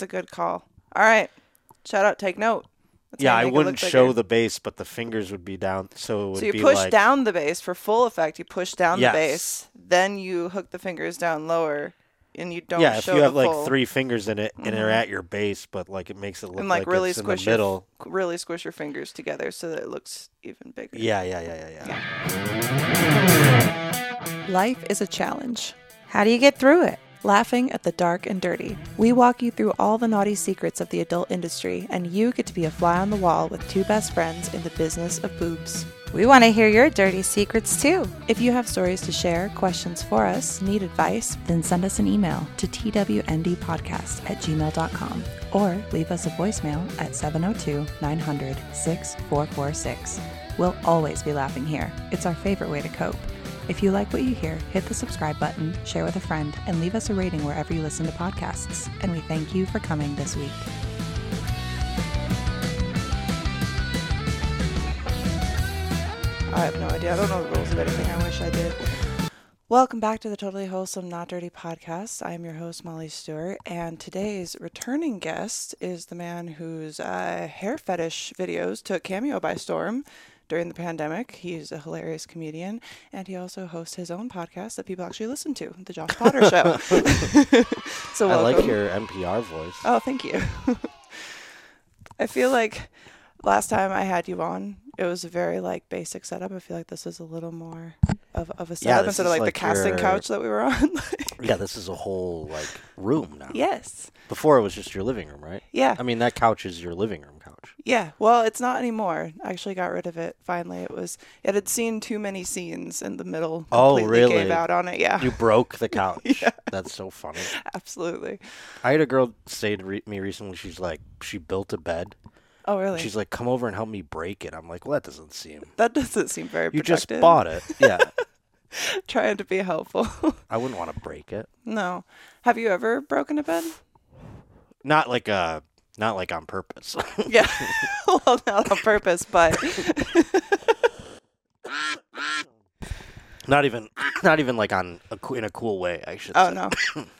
That's a good call. All right. Shout out. Take note. That's yeah, I wouldn't show bigger. the bass, but the fingers would be down, so it would So you be push like down the bass for full effect. You push down Yes. the bass, then you hook the fingers down lower, and you don't yeah. If you have the like full, three fingers in it and they're Mhm. at your base, but like it makes it look and like, really it's in squish the your middle. really squish your fingers together so that it looks even bigger. yeah, Yeah, yeah, yeah, yeah, yeah. Life is a challenge. How do you get through it? Laughing at the dark and dirty. We walk you through all the naughty secrets of the adult industry, and you get to be a fly on the wall with two best friends in the business of boobs. We want to hear your dirty secrets too. If you have stories to share, questions for us, need advice, then send us an email to twndpodcast at gmail.com or leave us a voicemail at 702 900 6446. We'll always be laughing here. It's our favorite way to cope. If you like what you hear, hit the subscribe button, share with a friend, and leave us a rating wherever you listen to podcasts. And we thank you for coming this week. I have no idea. I don't know the rules of anything. I wish I did. Welcome back to the Totally Wholesome Not Dirty podcast. I am your host, Molly Stewart, and today's returning guest is the man whose uh, hair fetish videos took Cameo by storm during the pandemic. He's a hilarious comedian, and he also hosts his own podcast that people actually listen to, The Josh Potter Show. so I like your NPR voice. Oh, thank you. I feel like last time I had you on, it was a very like basic setup. I feel like this is a little more of, of a setup this instead of is like, the like casting your- couch that we were on. Yeah, this is a whole like room now. yes. Before it was just your living room, right? Yeah. I mean, that couch is your living room couch. Yeah. Well, it's not anymore. I actually got rid of it finally. It was it had seen too many scenes in the middle. Oh, really? Gave out on it. Yeah. You broke the couch. yeah. That's so funny. Absolutely. I had a girl say to re- me recently, she's like, she built a bed. Oh, really? She's like, come over and help me break it. I'm like, well, that doesn't seem. that doesn't seem very. You just bought it. Yeah. Trying to be helpful. I wouldn't want to break it. no. Have you ever broken a bed? Not like uh not like on purpose. Yeah. well, not on purpose, but not even not even like on a, in a cool way, I should oh say. no,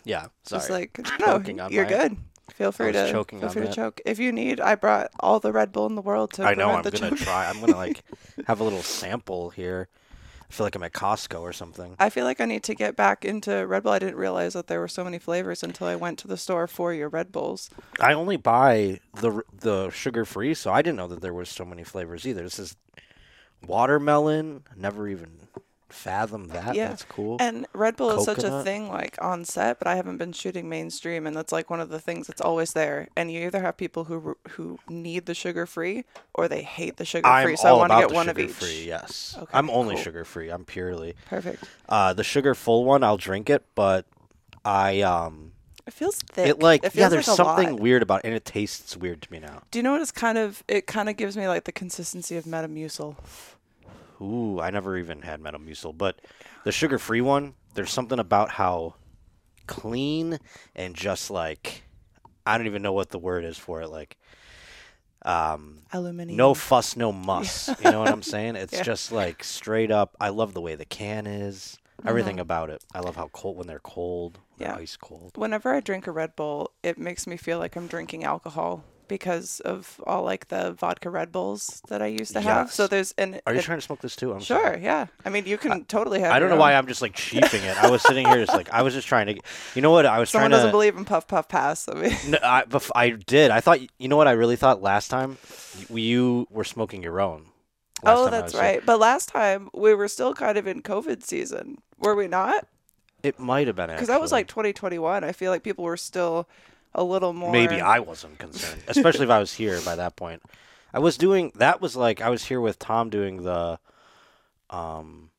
Yeah. Sorry. just like no, choking on you're my- good. Feel free to choking feel free to that. choke if you need. I brought all the Red Bull in the world to I know I'm gonna choke. try. I'm gonna like have a little sample here. I feel like I'm at Costco or something. I feel like I need to get back into Red Bull. I didn't realize that there were so many flavors until I went to the store for your Red Bulls. I only buy the the sugar free, so I didn't know that there was so many flavors either. This is watermelon. Never even fathomed that. Yeah. That's cool. And Red Bull is such a thing like on set, but I haven't been shooting mainstream, and that's like one of the things that's always there. And you either have people who who need the sugar free or they hate the sugar I'm free. So I want to get one of each. free. Yes, Okay, I'm only cool. sugar free. I'm purely Perfect. uh, the sugar full one. I'll drink it, but I um It feels thick. it like it yeah. There's like something lot. weird about it, and it tastes weird to me now. Do you know what it's kind of? It kind of gives me like the consistency of Metamucil. Ooh, I never even had Metamucil, but the sugar-free one, there's something about how clean and just like I don't even know what the word is for it. Like, um, Aluminium. no fuss, no muss. You know what I'm saying? It's Yeah. just like straight up. I love the way the can is. Everything Mhm. about it. I love how cold when they're cold. They're Yeah. ice cold. Whenever I drink a Red Bull, it makes me feel like I'm drinking alcohol because of all like the vodka Red Bulls that I used to have. So there's and Are you it- trying to smoke this too? I'm Sure, sorry. yeah. I mean, you can totally have. I don't know why. I'm just like cheaping it. I was sitting here just like I was just trying to. You know what? I was Someone trying to. doesn't believe in puff puff pass. I mean, No, I, I did. I thought. You know what? I really thought last time, you, were smoking your own. Last oh, that's here. right. But last time we were still kind of in COVID season, were we not? It might have been Because that was like 2021. I feel like people were still a little more. maybe I wasn't concerned, especially if I was here by that point. I was doing that was like I was here with Tom doing the, um,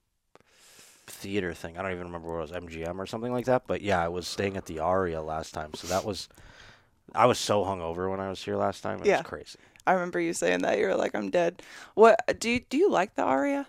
theater thing. I don't even remember what it was MGM or something like that. But yeah, I was staying at the Aria last time, so that was. I was so hungover when I was here last time. It Yeah. was crazy. I remember you saying that. You were like, "I'm dead." What do you do? You like the Aria?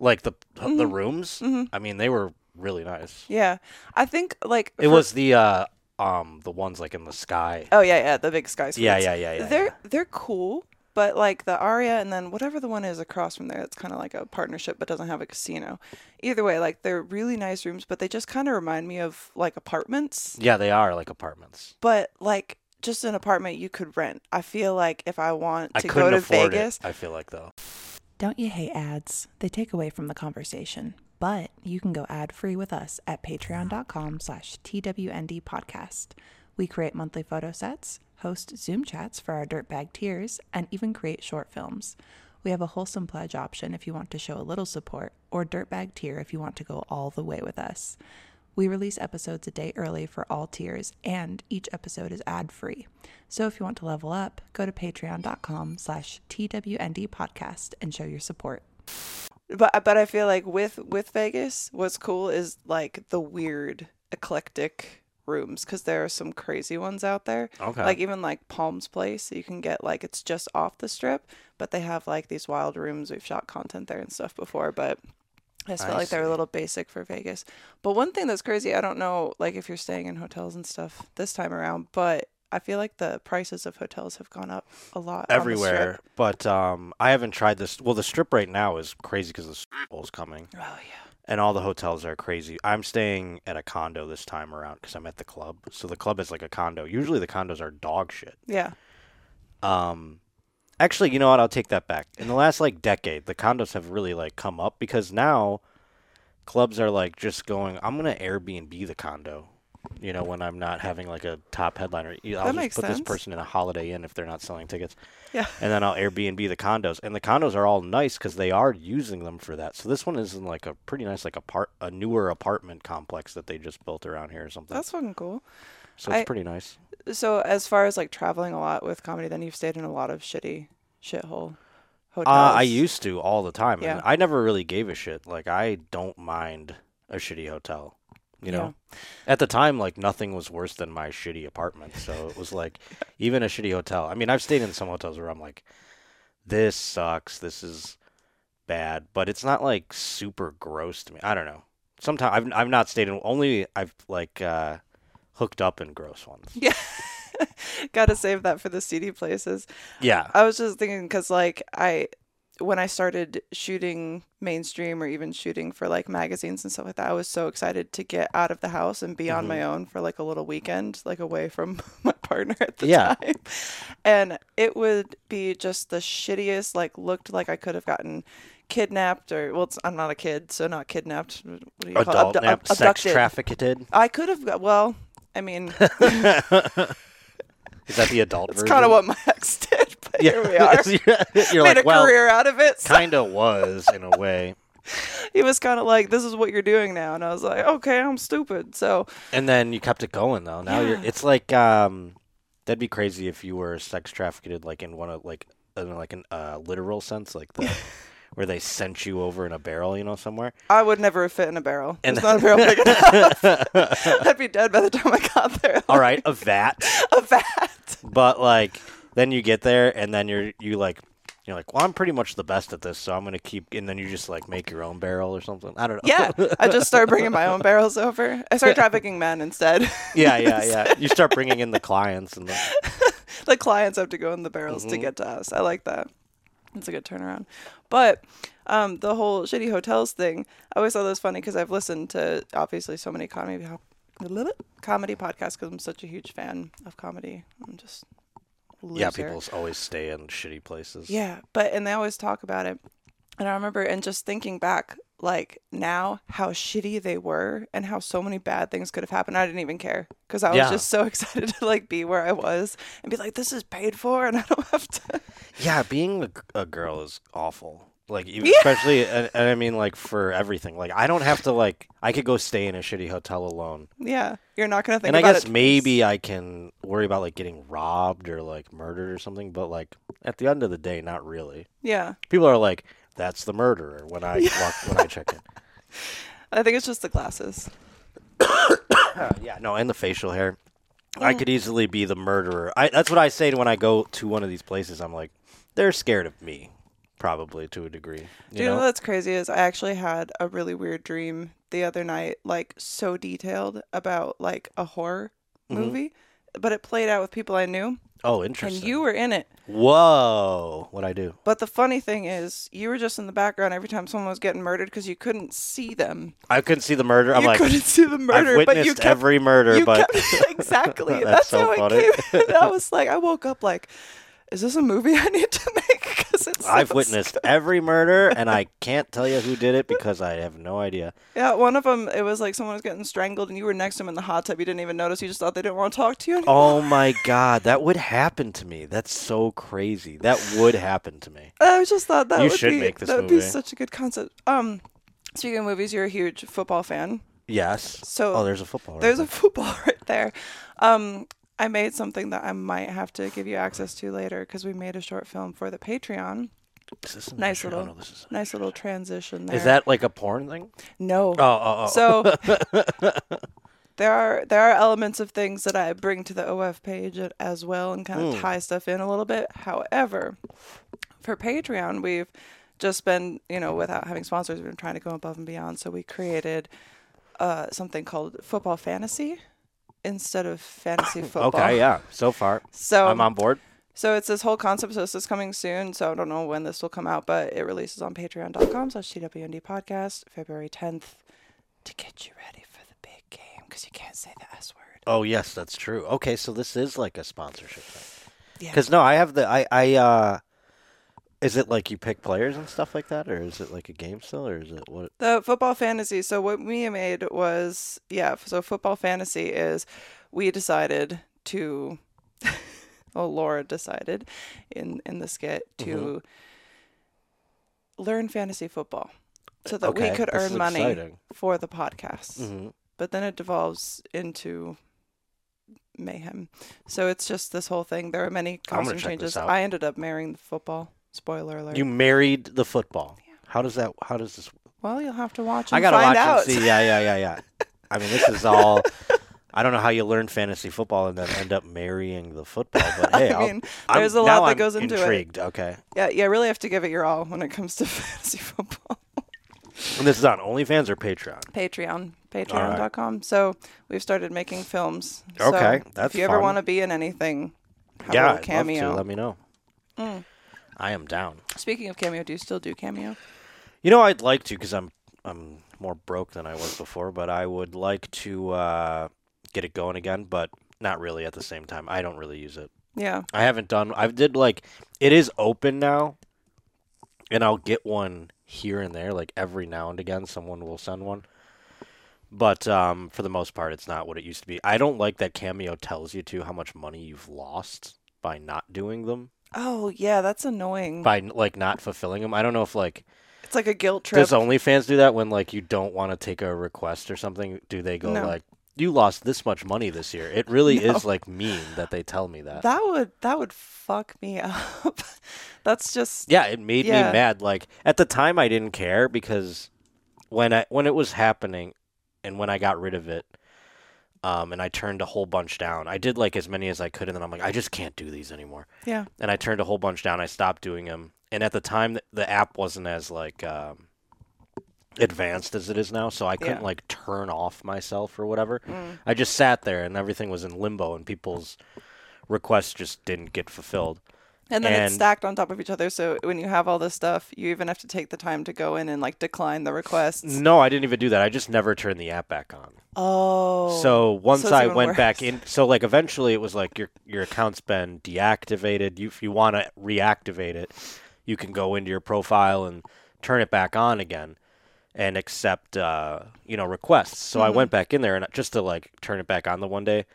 Like the the Mhm. rooms. Mhm. I mean, they were really nice. Yeah, I think like It for- was the uh um the ones like in the sky. Oh yeah, yeah, the big skyscrapers. Yeah, yeah, yeah, yeah. they're yeah. they're cool, But like the Aria and then whatever the one is across from there, it's kind of like a partnership but doesn't have a casino. Either way, like they're really nice rooms, but they just kind of remind me of like apartments. Yeah, they are like apartments. But like just an apartment you could rent. I feel like if I want to couldn't go to Vegas, it. I feel like though. Don't you hate ads? They take away from the conversation. But you can go ad-free with us at patreon.com slash TWND podcast. We create monthly photo sets, host Zoom chats for our dirtbag tiers, and even create short films. We have a wholesome pledge option if you want to show a little support, or dirtbag tier if you want to go all the way with us. We release episodes a day early for all tiers, and each episode is ad-free. So if you want to level up, go to patreon.com slash TWND podcast and show your support. But uh, but I feel like with with Vegas, what's cool is like the weird eclectic rooms because there are some crazy ones out there. Okay. Like even like Palm's Place, you can get like it's just off the strip, but they have like these wild rooms. We've shot content there and stuff before, but I just felt I like they're a little basic for Vegas. But one thing that's crazy, I don't know like if you're staying in hotels and stuff this time around, but I feel like the prices of hotels have gone up a lot Everywhere, but um, I haven't tried this. Well, the strip right now is crazy because the Super Bowl's coming, Oh yeah. and all the hotels are crazy. I'm staying at a condo this time around because I'm at the club. So the club is like a condo. Usually the condos are dog shit. Yeah. Um, actually, you know what? I'll take that back. In the last like decade, the condos have really like come up because now clubs are like just going. I'm gonna Airbnb the condo. You know, when I'm not having like a top headliner, I'll That just makes put this person in a Holiday Inn if they're not selling tickets, Yeah. and then I'll Airbnb the condos. And the condos are all nice because they are using them for that. So this one is in like a pretty nice like apart a newer apartment complex that they just built around here or something. That's fucking cool. so it's I- pretty nice. So as far as like traveling a lot with comedy, then you've stayed in a lot of shitty shithole hotels. Uh, I used to all the time. Yeah. And I never really gave a shit. Like I don't mind a shitty hotel. You know, at the time, like nothing was worse than my shitty apartment. So it was like, even a shitty hotel. I mean, I've stayed in some hotels where I'm like, this sucks. This is bad, but it's not like super gross to me. I don't know. Sometimes I've I've not stayed in only I've like uh, hooked up in gross ones. Yeah. Got to save that for the seedy places. Yeah. I was just thinking because like I, when I started shooting mainstream or even shooting for like magazines and stuff like that, I was so excited to get out of the house and be on my Mm-hmm. own for like a little weekend, like away from my partner at the Yeah. time. And it would be just the shittiest. Like looked like I could have gotten kidnapped or well, it's, I'm not a kid, so not kidnapped. What do you call it? Adult Abdu- ab- sex abducted. trafficked. I could have got well. I mean, Is that the adult it's version? kind of what my ex did, but here we are. You're Made like, a well, career out of it. so- kind of was in a way. he was kind of like, "This is what you're doing now," and I was like, "Okay, I'm stupid." So And then you kept it going though. Now you're. It's like um, that'd be crazy if you were sex trafficked like in one of like in like an uh, literal sense, like the where they sent you over in a barrel, you know, somewhere. I would never have fit in a barrel. And- it's not a barrel big enough. I'd be dead by the time I got there. All right, a vat, a vat. but like then you get there and then you're you like. You're like, well, I'm pretty much the best at this, so I'm gonna keep. And then you just like make your own barrel or something. I don't know. Yeah, I just started bringing my own barrels over. I started trafficking men instead. yeah, yeah, yeah. You start bringing in the clients and the, the clients have to go in the barrels Mm-hmm. to get to us. I like that. It's a good turnaround. But um, the whole shitty hotels thing, I always thought that was funny because I've listened to obviously so many comedy comedy podcasts because I'm such a huge fan of comedy. I'm just a yeah. People always stay in shitty places. Yeah, but and they always talk about it. And I remember and just thinking back like now how shitty they were and how so many bad things could have happened. I didn't even care cuz I was Yeah. just so excited to like be where I was and be like this is paid for and I don't have to Yeah, being a girl is awful. Like, you, Yeah. especially, and, and I mean, like for everything. Like, I don't have to like. I could go stay in a shitty hotel alone, Yeah, you're not going to think and I guess maybe I can worry about like getting robbed or like murdered or something. But like at the end of the day, not really. Yeah. People are like, "That's the murderer" when I walk when I check in. I think it's just the glasses. Uh, yeah, no, and the facial hair. I Mm. could easily be the murderer. I, that's what I say when I go to one of these places. I'm like, they're scared of me, probably to a degree. Do you know what's crazy is I actually had a really weird dream the other night, like so detailed about like a horror Mm-hmm. movie. but it played out with people I knew, Oh, interesting. and interesting. you were in it. Whoa. What I do? But the funny thing is, you were just in the background every time someone was getting murdered because you couldn't see them. I couldn't see the murder. I'm you like, couldn't see the murder, I've but you witnessed kept every murder, you but kept, exactly. That's That's, so how funny. it came. And I was like, I woke up like, is this a movie I need to make? I've witnessed every murder, and I can't tell you who did it because I have no idea. Yeah, one of them. It was like someone was getting strangled, and you were next to him in the hot tub. You didn't even notice. You just thought they didn't want to talk to you. Anymore. Oh my god, that would happen to me. That's so crazy. That would happen to me. I just thought that You would should be make this that would be such a good concept. Um, speaking of movies, you're a huge football fan. Yes. So oh, there's a football. Right There's there. a football right there. Um, I made something that I might have to give you access to later because we made a short film for the Patreon. Is this an nice little- No, is- Nice little transition there. Is that like a porn thing? no? Oh, oh, oh. So there are there are elements of things that I bring to the OF page as well and kind of Mm. tie stuff in a little bit. However, for Patreon, we've just been you know without having sponsors, we've been trying to go above and beyond. So we created uh, something called Football Fantasy instead of fantasy football. okay, yeah. So far, So I'm on board. so it's this whole concept. So this is coming soon. So I don't know when this will come out, but it releases on patreon.com slash TWND podcast February 10th to get you ready for the big game because you can't say the S word. Oh yes, that's true. Okay, so this is like a sponsorship thing. Yeah. Because no, I have the I I uh, is it like you pick players and stuff like that, or is it like a game still, or is it what? The football fantasy. So what we made was yeah. So football fantasy is we decided to. well, Laura decided in in the skit to learn fantasy football so that okay, we could earn money exciting. for the podcast. Mhm. But then it devolves into mayhem. So it's just this whole thing. There are many costume changes. I ended up marrying the football. Spoiler alert. You married the football. How does that? How does this? well, you'll have to watch. And I gotta watch out. and see. Yeah, yeah, yeah, yeah. I mean, this is all. I don't know how you learn fantasy football and then end up marrying the football, but hey, I I'll- mean, I'm- there's a lot that I'm goes into it. intrigued. Okay, Yeah, you really have to give it your all when it comes to fantasy football. and this is on OnlyFans or Patreon. Patreon, patreon.com. So we've started making films. So Okay, that's If you ever want to be in anything, have yeah, a I'd little cameo. Let me know. Mm. I am down. Speaking of cameo, do you still do cameo? You know, I'd like to because I'm I'm more broke than I was before, but I would like to uh, get it going again, but not really at the same time. I don't really use it. Yeah. I haven't done. I did like it is open now, and I'll get one here and there, like every now and again. Someone will send one, but um, for the most part, it's not what it used to be. I don't like that Cameo tells you to how much money you've lost by not doing them, Oh yeah, that's annoying. by like not fulfilling them. I don't know if like It's like a guilt trip. does OnlyFans do that when like you don't want to take a request or something? Do they go No. like you lost this much money this year? It really is like mean that they tell me that. That would that would fuck me up. That's just Yeah, it made Yeah. me mad. Like at the time, I didn't care because when I when it was happening, and when I got rid of it, um, and I turned a whole bunch down. I did like as many as I could, and then I'm like, I just can't do these anymore. yeah. And I turned a whole bunch down. I stopped doing them. And at the time, the, app wasn't as like um, advanced as it is now, so I couldn't Yeah. like turn off myself or whatever. Mm. I just sat there, and everything was in limbo, and people's requests just didn't get fulfilled. And then it's stacked on top of each other. So when you have all this stuff, you even have to take the time to go in and like decline the requests. No, I didn't even do that. I just never turned the app back on. Oh. So once it's I went back in, so like eventually it was like your your account's been deactivated. You, if you want to reactivate it, you can go into your profile and turn it back on again, and accept uh, you know requests. So I Mm-hmm. went back in there and just to like turn it back on the one day,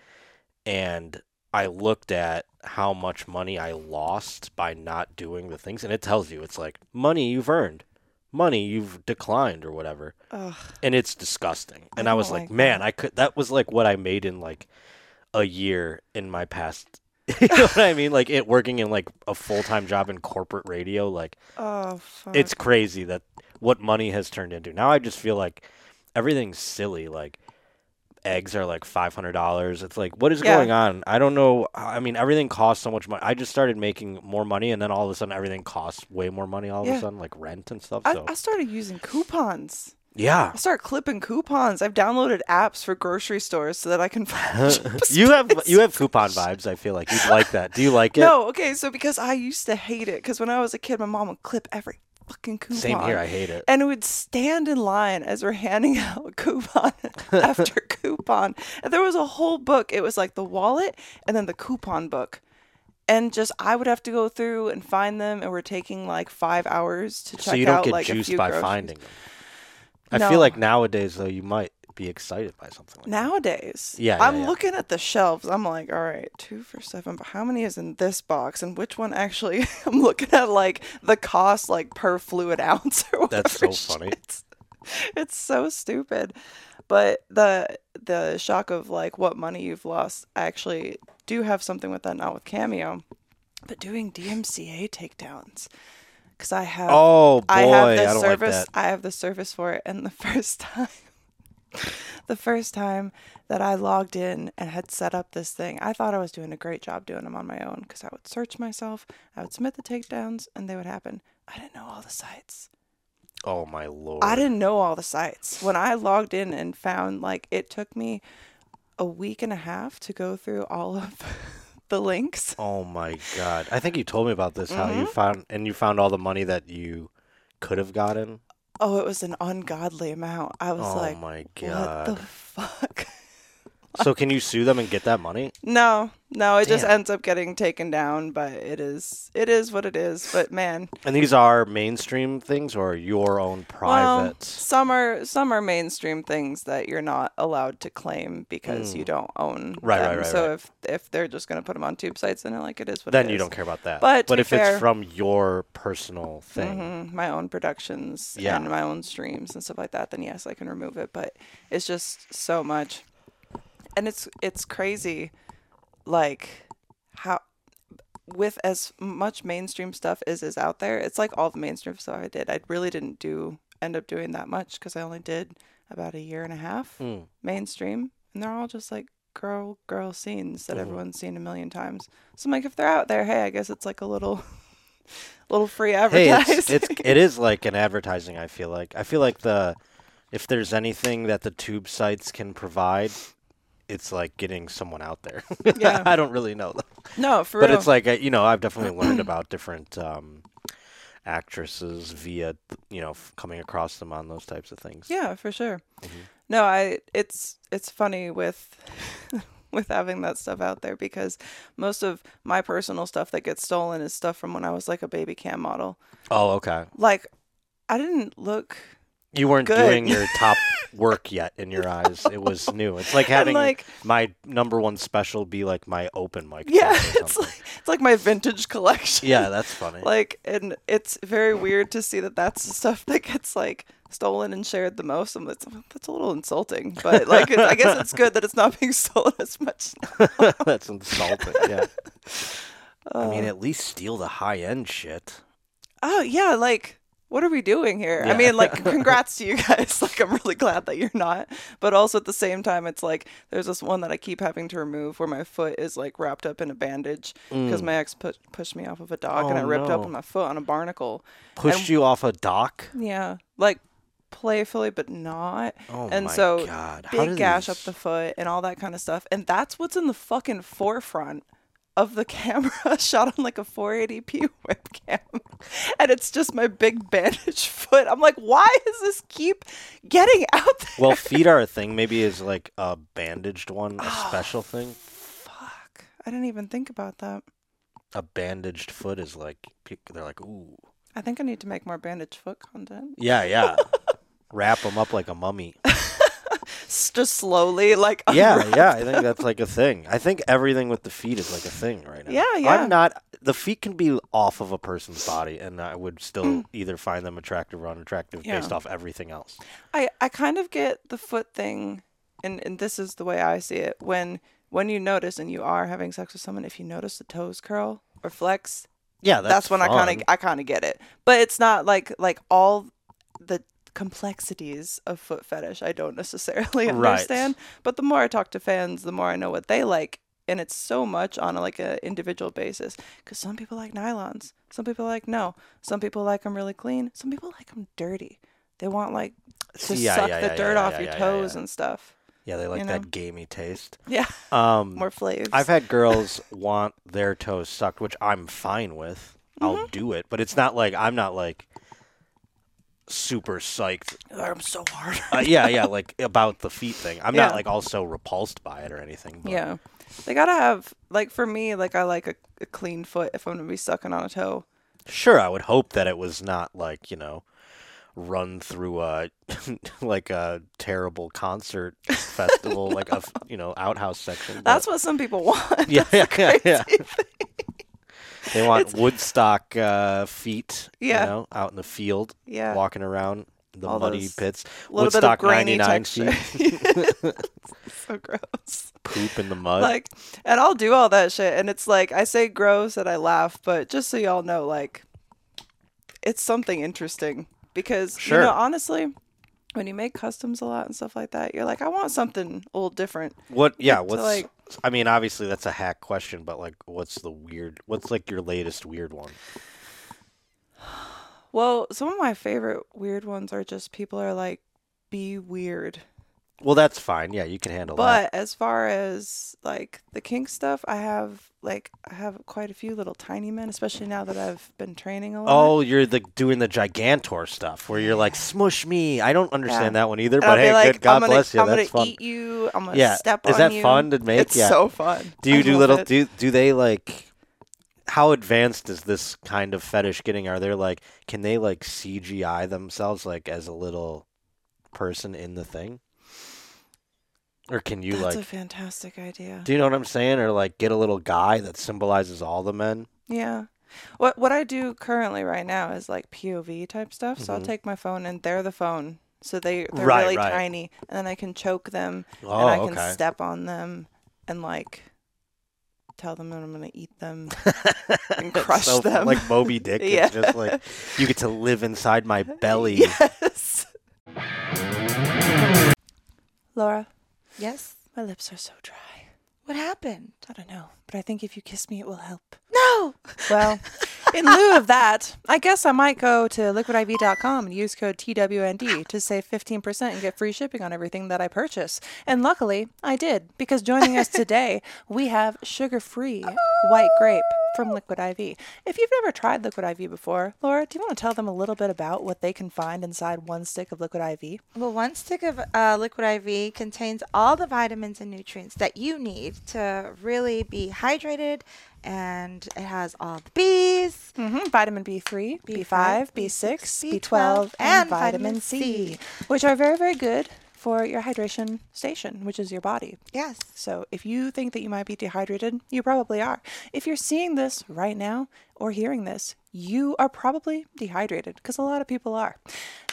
and I looked at how much money I lost by not doing the things, and it tells you it's like money you've earned, money you've declined or whatever Ugh. and it's disgusting. And I I, was like, like man. I could. That was like what I made in like a year in my past. you know what I mean? Like it working in like a full time job in corporate radio. Like Oh fuck. it's crazy that what money has turned into. Now I just feel like everything's silly. Like eggs are like five hundred dollars. It's like what is Yeah. going on? I don't know. I mean, everything costs so much money. I just started making more money, and then all of a sudden, everything costs way more money. All of a sudden, like rent and stuff. I, so I started using coupons. Yeah. I start clipping coupons. I've downloaded apps for grocery stores so that I can find You have you have coupon vibes. I feel like you'd like that. Do you like it? No, okay, so because I used to hate it because when I was a kid, my mom would clip every fucking coupon. Same here. I hate it. and it would stand in line as we're handing out coupon after coupon. And there was a whole book. It was like the wallet and then the coupon book. And just I would have to go through and find them, and we're taking like five hours to check So you don't out get like juiced by groceries. finding them. I No. feel like nowadays though you might be excited by something like that. Nowadays, Yeah, yeah, I'm yeah. looking at the shelves. I'm like, all right, two for seven, but how many is in this box, and which one actually? I'm looking at like the cost, like per fluid ounce or whatever. That's so funny. It's, it's so stupid, but the the shock of like what money you've lost. I actually do have something with that not with Cameo, but doing DMCA takedowns because I have Oh boy, I I, have the don't service. like that. I have the service for it, and the first time, the first time that I logged in and had set up this thing, I thought I was doing a great job doing them on my own because I would search myself, I would submit the takedowns, and they would happen. I didn't know all the sites. Oh my lord. I didn't know all the sites. When I logged in and found like it took me a week and a half to go through all of the links. Oh my god. I think you told me about this. How Mm-hmm. you found and you found all the money that you could have gotten. Oh, it was an ungodly amount. I was Oh like, my God. what the fuck? so can you sue them and get that money? No, no, it just ends up getting taken down, but it is it is what it is. But man, And these are mainstream things or your own well, private? some are some are mainstream things that you're not allowed to claim because you don't own Mm. Right, right, them. right, So right. if if they're just gonna put them on tube sites, then like it is what it is, then you is. don't care about that. But but if fair- it's from your personal thing, Mhm, my own productions Yeah. and my own streams and stuff like that, then yes, I can remove it. But it's just so much, and it's it's crazy, like how with as much mainstream stuff as is out there, it's like all the mainstream stuff I did. I really didn't do end up doing that much because I only did about a year and a half Mm. mainstream, and they're all just like girl girl scenes Mm-hmm. that everyone's seen a million times. So I'm like, if they're out there, hey, I guess it's like a little. Little free hey, advertising. it's, it's it is like an advertising. I feel like I feel like the if there's anything that the tube sites can provide, it's like getting someone out there. Yeah. I don't really know, though. No, for real. but real. it's like uh, you know I've definitely learned about different um, actresses via you know f- coming across them on those types of things. yeah, for sure. Mm-hmm. No, I it's it's funny with with having that stuff out there because most of my personal stuff that gets stolen is stuff from when I was like a baby cam model. Oh, okay. Like I didn't look You weren't Good. doing your top work yet in your eyes. It was new. It's like having like- my number one special be like my open mic. yeah, it's like it's like my vintage collection. yeah, that's funny. like and it's very weird to see that that's the stuff that gets like stolen and shared the most. And that's that's a little insulting, but like it, I guess it's good that it's not being stolen as much. that's insulting. Yeah. I Uh. mean, at least steal the high end shit. oh yeah like what are we doing here? I mean like congrats to you guys. Like i'm really glad that you're not. But also at the same time it's like there's this one that i keep having to remove where my foot is like wrapped up in a bandage because my ex pu- pushed me off of a dock and Mm. Oh, i ripped no. open my foot on a barnacle. Pushed you off a dock. yeah. Like playfully but not. Oh and my so God. Big gash up the foot and all that kind of stuff. And that's what's in the fucking forefront of the camera shot on like a 480p webcam and it's just my big bandaged foot i'm like why does this keep getting out there Well, feet are a thing. Maybe is like a bandaged one, a Ah, special thing. fuck i didn't even think about that A bandaged foot is like they're like, ooh, i think i need to make more bandaged foot content yeah, yeah. Wrap them up like a mummy. Just slowly like Yeah, yeah. I think that's like a thing. I think everything with the feet is like a thing right now. Yeah, yeah. I'm not. The feet can be off of a person's body, and I would still either find them attractive or unattractive based Mm. Off everything else. I, I kind of get the foot thing and, and this is the way I see it. When when you notice and you are having sex with someone, if you notice the toes curl or flex, Yeah, that's, that's, when I kind of I kind of get it. But it's not like like all the complexities of foot fetish I don't necessarily Right. understand. But the more I talk to fans, the more I know what they like. And it's so much on a, like an individual basis because some people like nylons, some people like no, some people like them really clean, some people like them dirty. They want like to Yeah, suck yeah, the yeah, dirt off your toes and stuff. Yeah, they like You know? that gamey taste. Yeah, Um, more flavors. I've had girls want their toes sucked, which I'm fine with. I'll Mm-hmm. do it, but it's not like I'm not like super psyched. I'm so hard. Uh, yeah, yeah, like about the feet thing. I'm Yeah. not like also repulsed by it or anything. But Yeah, they gotta have like for me, like I like a, a clean foot if I'm gonna be sucking on a toe. Sure, I would hope that it was not like you know, run through a like a terrible concert festival, like a f- you know outhouse section. That's what some people want. yeah, yeah, yeah, yeah. They want Woodstock uh, feet, Yeah. you know, out in the field, Yeah. walking around the All muddy pits. A little bit of Woodstock 99 texture. feet, so gross. poop in the mud. Like, and I'll do all that shit, and it's like I say gross and I laugh, but just so y'all know, like, it's something interesting because you Sure. know, honestly, when you make customs a lot and stuff like that, you're like, I want something a little different. what? Yeah, to, what's? like- I mean, obviously that's a hack question, but like, what's the weird? What's like your latest weird one? Well, some of my favorite weird ones are just people are like, be weird. Well, that's fine. Yeah, you can handle that. But as far as like the kink stuff, I have like I have quite a few little tiny men, especially now that I've been training a lot. Oh, you're the doing the Gigantor stuff where you're like smush me. I don't understand Yeah. that one either. And But I'll hey, like, good. God gonna, bless you. I'm That's gonna fun. eat you. I'm gonna Yeah. step Is on that you. fun to make? It's Yeah. so fun. Do you I do little? it. Do do they like? How advanced is this kind of fetish getting? Are they like? Can they like CGI themselves like as a little person in the thing? Or can you like. That's like? a fantastic idea. Do you know what I'm saying? Or like get a little guy that symbolizes all the men? Yeah. What what I do currently right now is like POV type stuff. So I'll Mhm. take my phone and they're the phone. So they they're Right, really right. tiny and then I can choke them Oh, and I can okay. step on them and like tell them that I'm gonna eat them. and crush so them. like Moby Dick. Yeah. It's just like you get to live inside my belly. Yes. Laura, Yes. my lips are so dry. What happened? I don't know, but I think if you kiss me, it will help. No. Well, in lieu of that, I guess I might go to liquidiv.com and use code TWND to save 15% and get free shipping on everything that I purchase. And luckily, I did, because joining us today, we have sugar free white grape from Liquid IV. If you've never tried Liquid IV before, Laura, do you want to tell them a little bit about what they can find inside one stick of Liquid IV? Well, one stick of uh, liquid IV contains all the vitamins and nutrients that you need to really be hydrated, and it has all the B's. Mm-hmm. Vitamin B3, B5, B5, B6, B12, B12, and, and vitamin vitamin C, C. which are very, very good for your hydration station, which is your body. Yes. So if you think that you might be dehydrated, you probably are. If you're seeing this right now or hearing this, you are probably dehydrated because a lot of people are.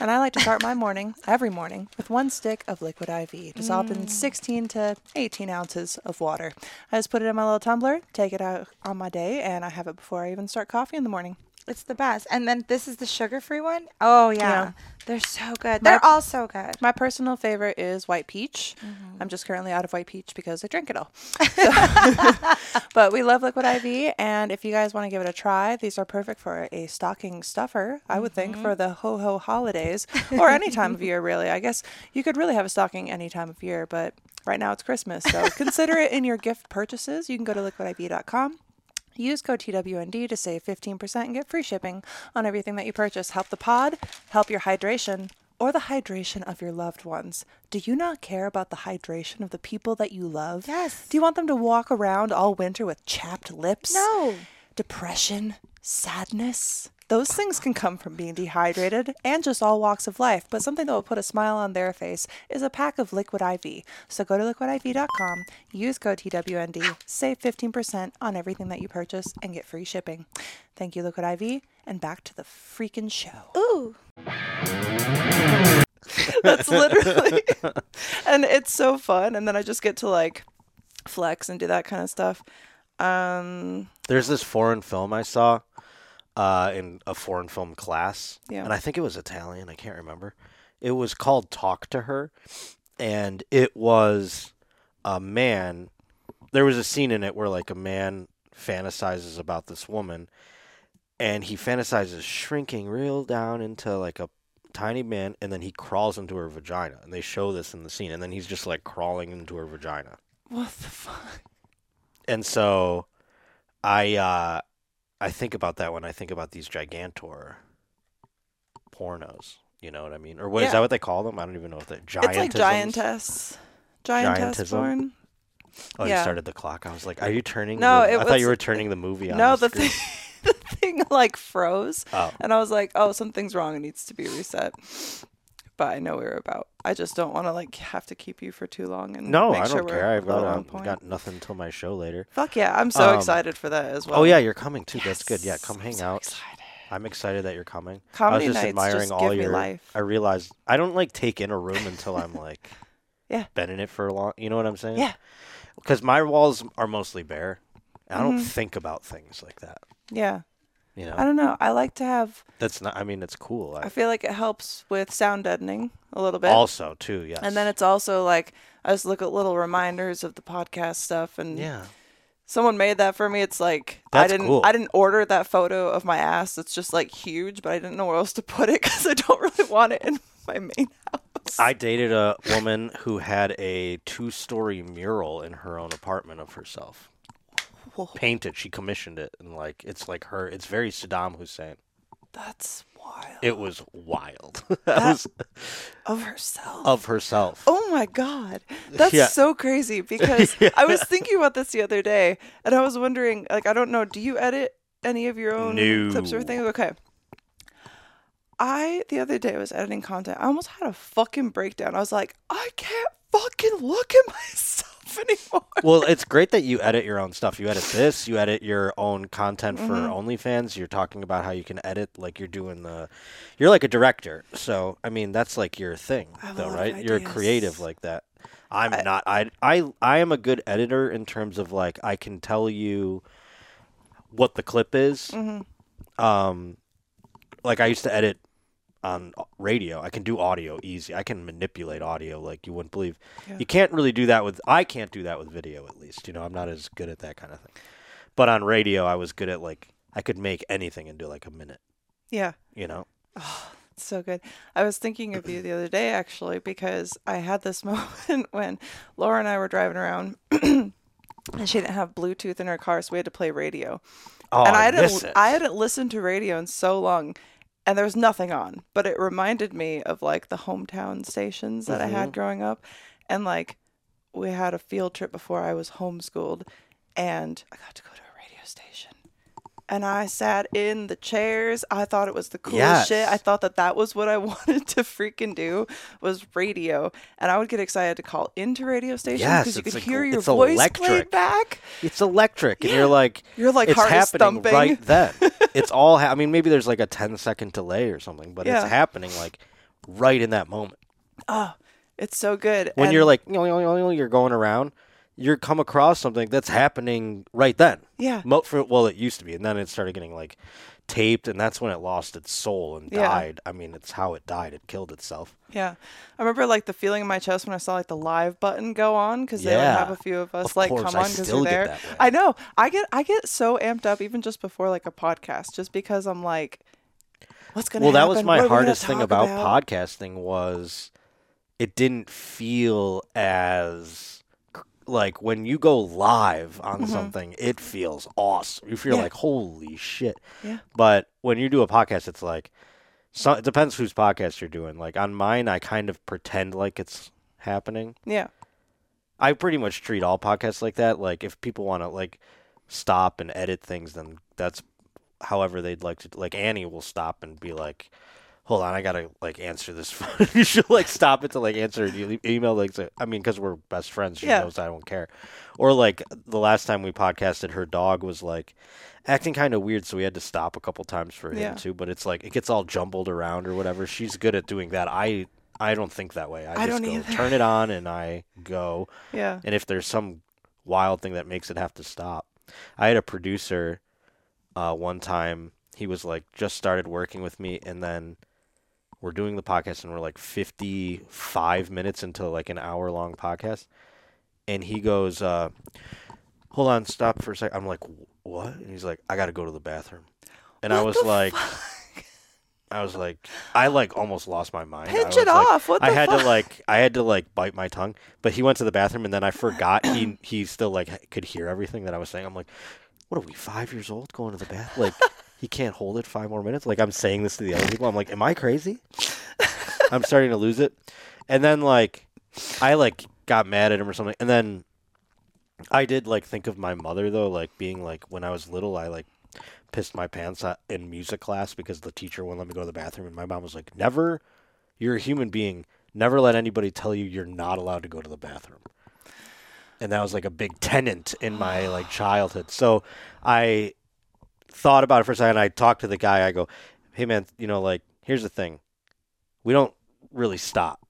And I like to start my morning every morning with one stick of liquid IV, dissolved in mm. 16 to 18 ounces of water. I just put it in my little tumbler, take it out on my day, and I have it before I even start coffee in the morning. It's the best. And then this is the sugar free one. Oh, yeah. Yeah. They're so good. My- They're all so good. My personal favorite is white peach. Mm-hmm. I'm just currently out of white peach because I drink it all. So- but we love Liquid IV, and if you guys want to give it a try, these are perfect for a stocking stuffer. I would think Mm-hmm. for the ho ho holidays or any time of year, really. I guess you could really have a stocking any time of year, but right now it's Christmas, so consider it in your gift purchases. You can go to liquidiv.com. Use code TWND to save 15% and get free shipping on everything that you purchase. Help the pod, help your hydration, or the hydration of your loved ones. Do you not care about the hydration of the people that you love? Yes. Do you want them to walk around all winter with chapped lips? No. Depression, sadness? Those things can come from being dehydrated and just all walks of life, but something that will put a smile on their face is a pack of Liquid IV. So go to liquidiv.com, use code TWND, save 15% on everything that you purchase, and get free shipping. Thank you, Liquid IV, and back to the freaking show. Ooh. That's literally, and it's so fun. And then I just get to like flex and do that kind of stuff. Um, There's this foreign film I saw uh, in a foreign film class, Yeah. and I think it was Italian. I can't remember. It was called Talk to Her, and it was a man. There was a scene in it where like a man fantasizes about this woman, and he fantasizes shrinking real down into like a tiny man, and then he crawls into her vagina, and they show this in the scene, and then he's just like crawling into her vagina, What the fuck? and so I uh, I think about that when I think about these gigantor pornos. You know what I mean? Or what is Yeah. that? What they call them? I don't even know if they It's like giantess. Giantess porn. Oh, you started the clock. I was like, are you turning? No, I thought you were turning the movie on. No, the the thing, the thing like froze, Oh. and I was like, "Oh, something's wrong. It needs to be reset." But I know we were about. I just don't want to like have to keep you for too long and No, I sure don't care. I've got, um, got nothing until my show later. Fuck yeah! I'm so Um, excited for that as well. Oh yeah, you're coming too. That's good. Yeah, Yes, come I'm hang so out. excited. I'm excited that you're coming. Comedy I was just nights admiring just all give me your. life. I realized I don't like take in a room until I'm like, Yeah. been in it for a long. You know what I'm saying? Yeah. Because my walls are mostly bare. I don't Mhm. think about things like that. Yeah, You know, I don't know. I like to have. that's not. I mean, it's cool. I, I feel like it helps with sound deadening a little bit. also too. Yes. And then it's also like I just look at little reminders of the podcast stuff and yeah. someone made that for me. It's like That's I didn't cool. I didn't order that photo of my ass. It's just like huge, but I didn't know where else to put it because I don't really want it in my main house. I dated a woman who had a two-story mural in her own apartment of herself. Painted. She commissioned it, and like it's like her. It's very Saddam Hussein. that's wild. It was wild. that That- was of herself. of herself. Oh my god. That's Yeah. so crazy because I was thinking about this the other day and I was wondering like I don't know, do you edit any of your own clips or things? Okay. I the other day was editing content. I almost had a fucking breakdown. I was like, I can't fucking look at myself anymore. well, it's great that you edit your own stuff. You edit this. You edit your own content for Mhm. OnlyFans. You're talking about how you can edit, like you're doing the. You're like a director, so I mean that's like your thing, I though, right? You're creative like that. I'm I- not. I I I am a good editor in terms of like I can tell you what the clip is. Mhm. Um, like I used to edit on radio. I can do audio easy. I can manipulate audio like you wouldn't believe. Yeah. You can't really do that with. I can't do that with video at least. You know, I'm not as good at that kind of thing. But on radio, I was good at like I could make anything into like a minute. Yeah. You know. Oh, it's so good. I was thinking of you the other day actually because I had this moment when Laura and I were driving around and she didn't have Bluetooth in her car, so we had to play radio. Oh, and I, I, hadn't. I hadn't listened to radio in so long and there was nothing on, but it reminded me of like the hometown stations that I had mm-hmm. growing up and like we had a field trip before I was homeschooled and I got to go to a radio station. And I sat in the chairs. I thought it was the coolest shit. I thought that that was what I wanted to freaking do was radio. And I would get excited to call into radio stations Yes, because you could like- hear your voice electric. played back. It's electric, and you're like, You're like it's happening thumping. right then. it's all. Ha- I mean, maybe there's like a 10 second delay or something, but Yeah. it's happening like right in that moment. Oh, it's so good. When And- you're like, you know, you're going around, you come across something that's happening right then. yeah, Mo- for, well, it used to be, and then it started getting like taped, and that's when it lost its soul and Yeah. died. I mean, it's how it died. It killed itself. yeah. I remember like the feeling in my chest when I saw like the live button go on because they would Yeah. have a few of us Of like course, come on because we're there. I know. I get I get so amped up even just before like a podcast, just because I'm like, what's gonna happen. Well, that was my hardest thing talk about, podcasting was it didn't feel as like when you go live on something, it feels awesome. You feel Mm-hmm. Yeah. like holy shit. Yeah. But when you do a podcast, it's like so it depends whose podcast you're doing. Like on mine, I kind of pretend like it's happening. Yeah, I pretty much treat all podcasts like that. Like if people want to like stop and edit things, then that's however they'd like to. Like Annie will stop and be like, "Hold on, I gotta like answer this." phone." She'll like stop it to like answer an email. Like I mean, because we're best friends, she Yeah. knows I don't care. Or like the last time we podcasted, her dog was like acting kind of weird, so we had to stop a couple times for him Yeah. too. But it's like it gets all jumbled around or whatever. She's good at doing that. I I don't think that way. I, I just go either. turn it on and I go. yeah. And if there's some wild thing that makes it have to stop, I had a producer uh, one time. He was like just started working with me, and then we're doing the podcast, and we're like 55 minutes into like an hour long podcast, and he goes, uh, "Hold on, stop for a sec." I'm like, "What?" And he's like, "I got to go to the bathroom," and I was like. I was like, I like almost lost my mind. I Pinch it like- off. What I the had fuck? to like, I had to like bite my tongue. But he went to the bathroom, and then I forgot he he still like could hear everything that I was saying. I'm like, what are we five years old going to the bath? Like, he can't hold it five more minutes. Like I'm saying this to the other people. I'm like, am I crazy? I'm starting to lose it. And then like, I like got mad at him or something. And then I did like think of my mother though, like being like when I was little, I like pissed my pants in music class because the teacher wouldn't let me go to the bathroom, and my mom was like, "Never, you're a human being. Never let anybody tell you you're not allowed to go to the bathroom." And that was like a big tenant in my like childhood. So I thought about it for a second. I talked to the guy. I go, "Hey man, you know, like here's the thing. We don't really stop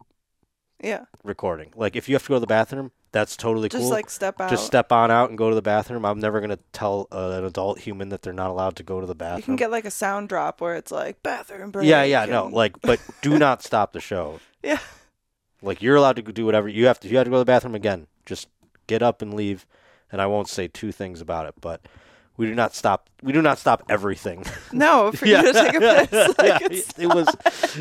Yeah. recording. Like if you have to go to the bathroom, that's totally Just cool. Just like step out. Just step on out and go to the bathroom. I'm never gonna tell uh, an adult human that they're not allowed to go to the bathroom. You can get like a sound drop where it's like bathroom break. yeah, yeah, no, like, but do not stop the show. Yeah. Like you're allowed to do whatever you have to. You have to go to the bathroom again. Just get up and leave, and I won't say two things about it. But we do not stop. We do not stop everything. No, for you to take a piss. Like, yeah, it was.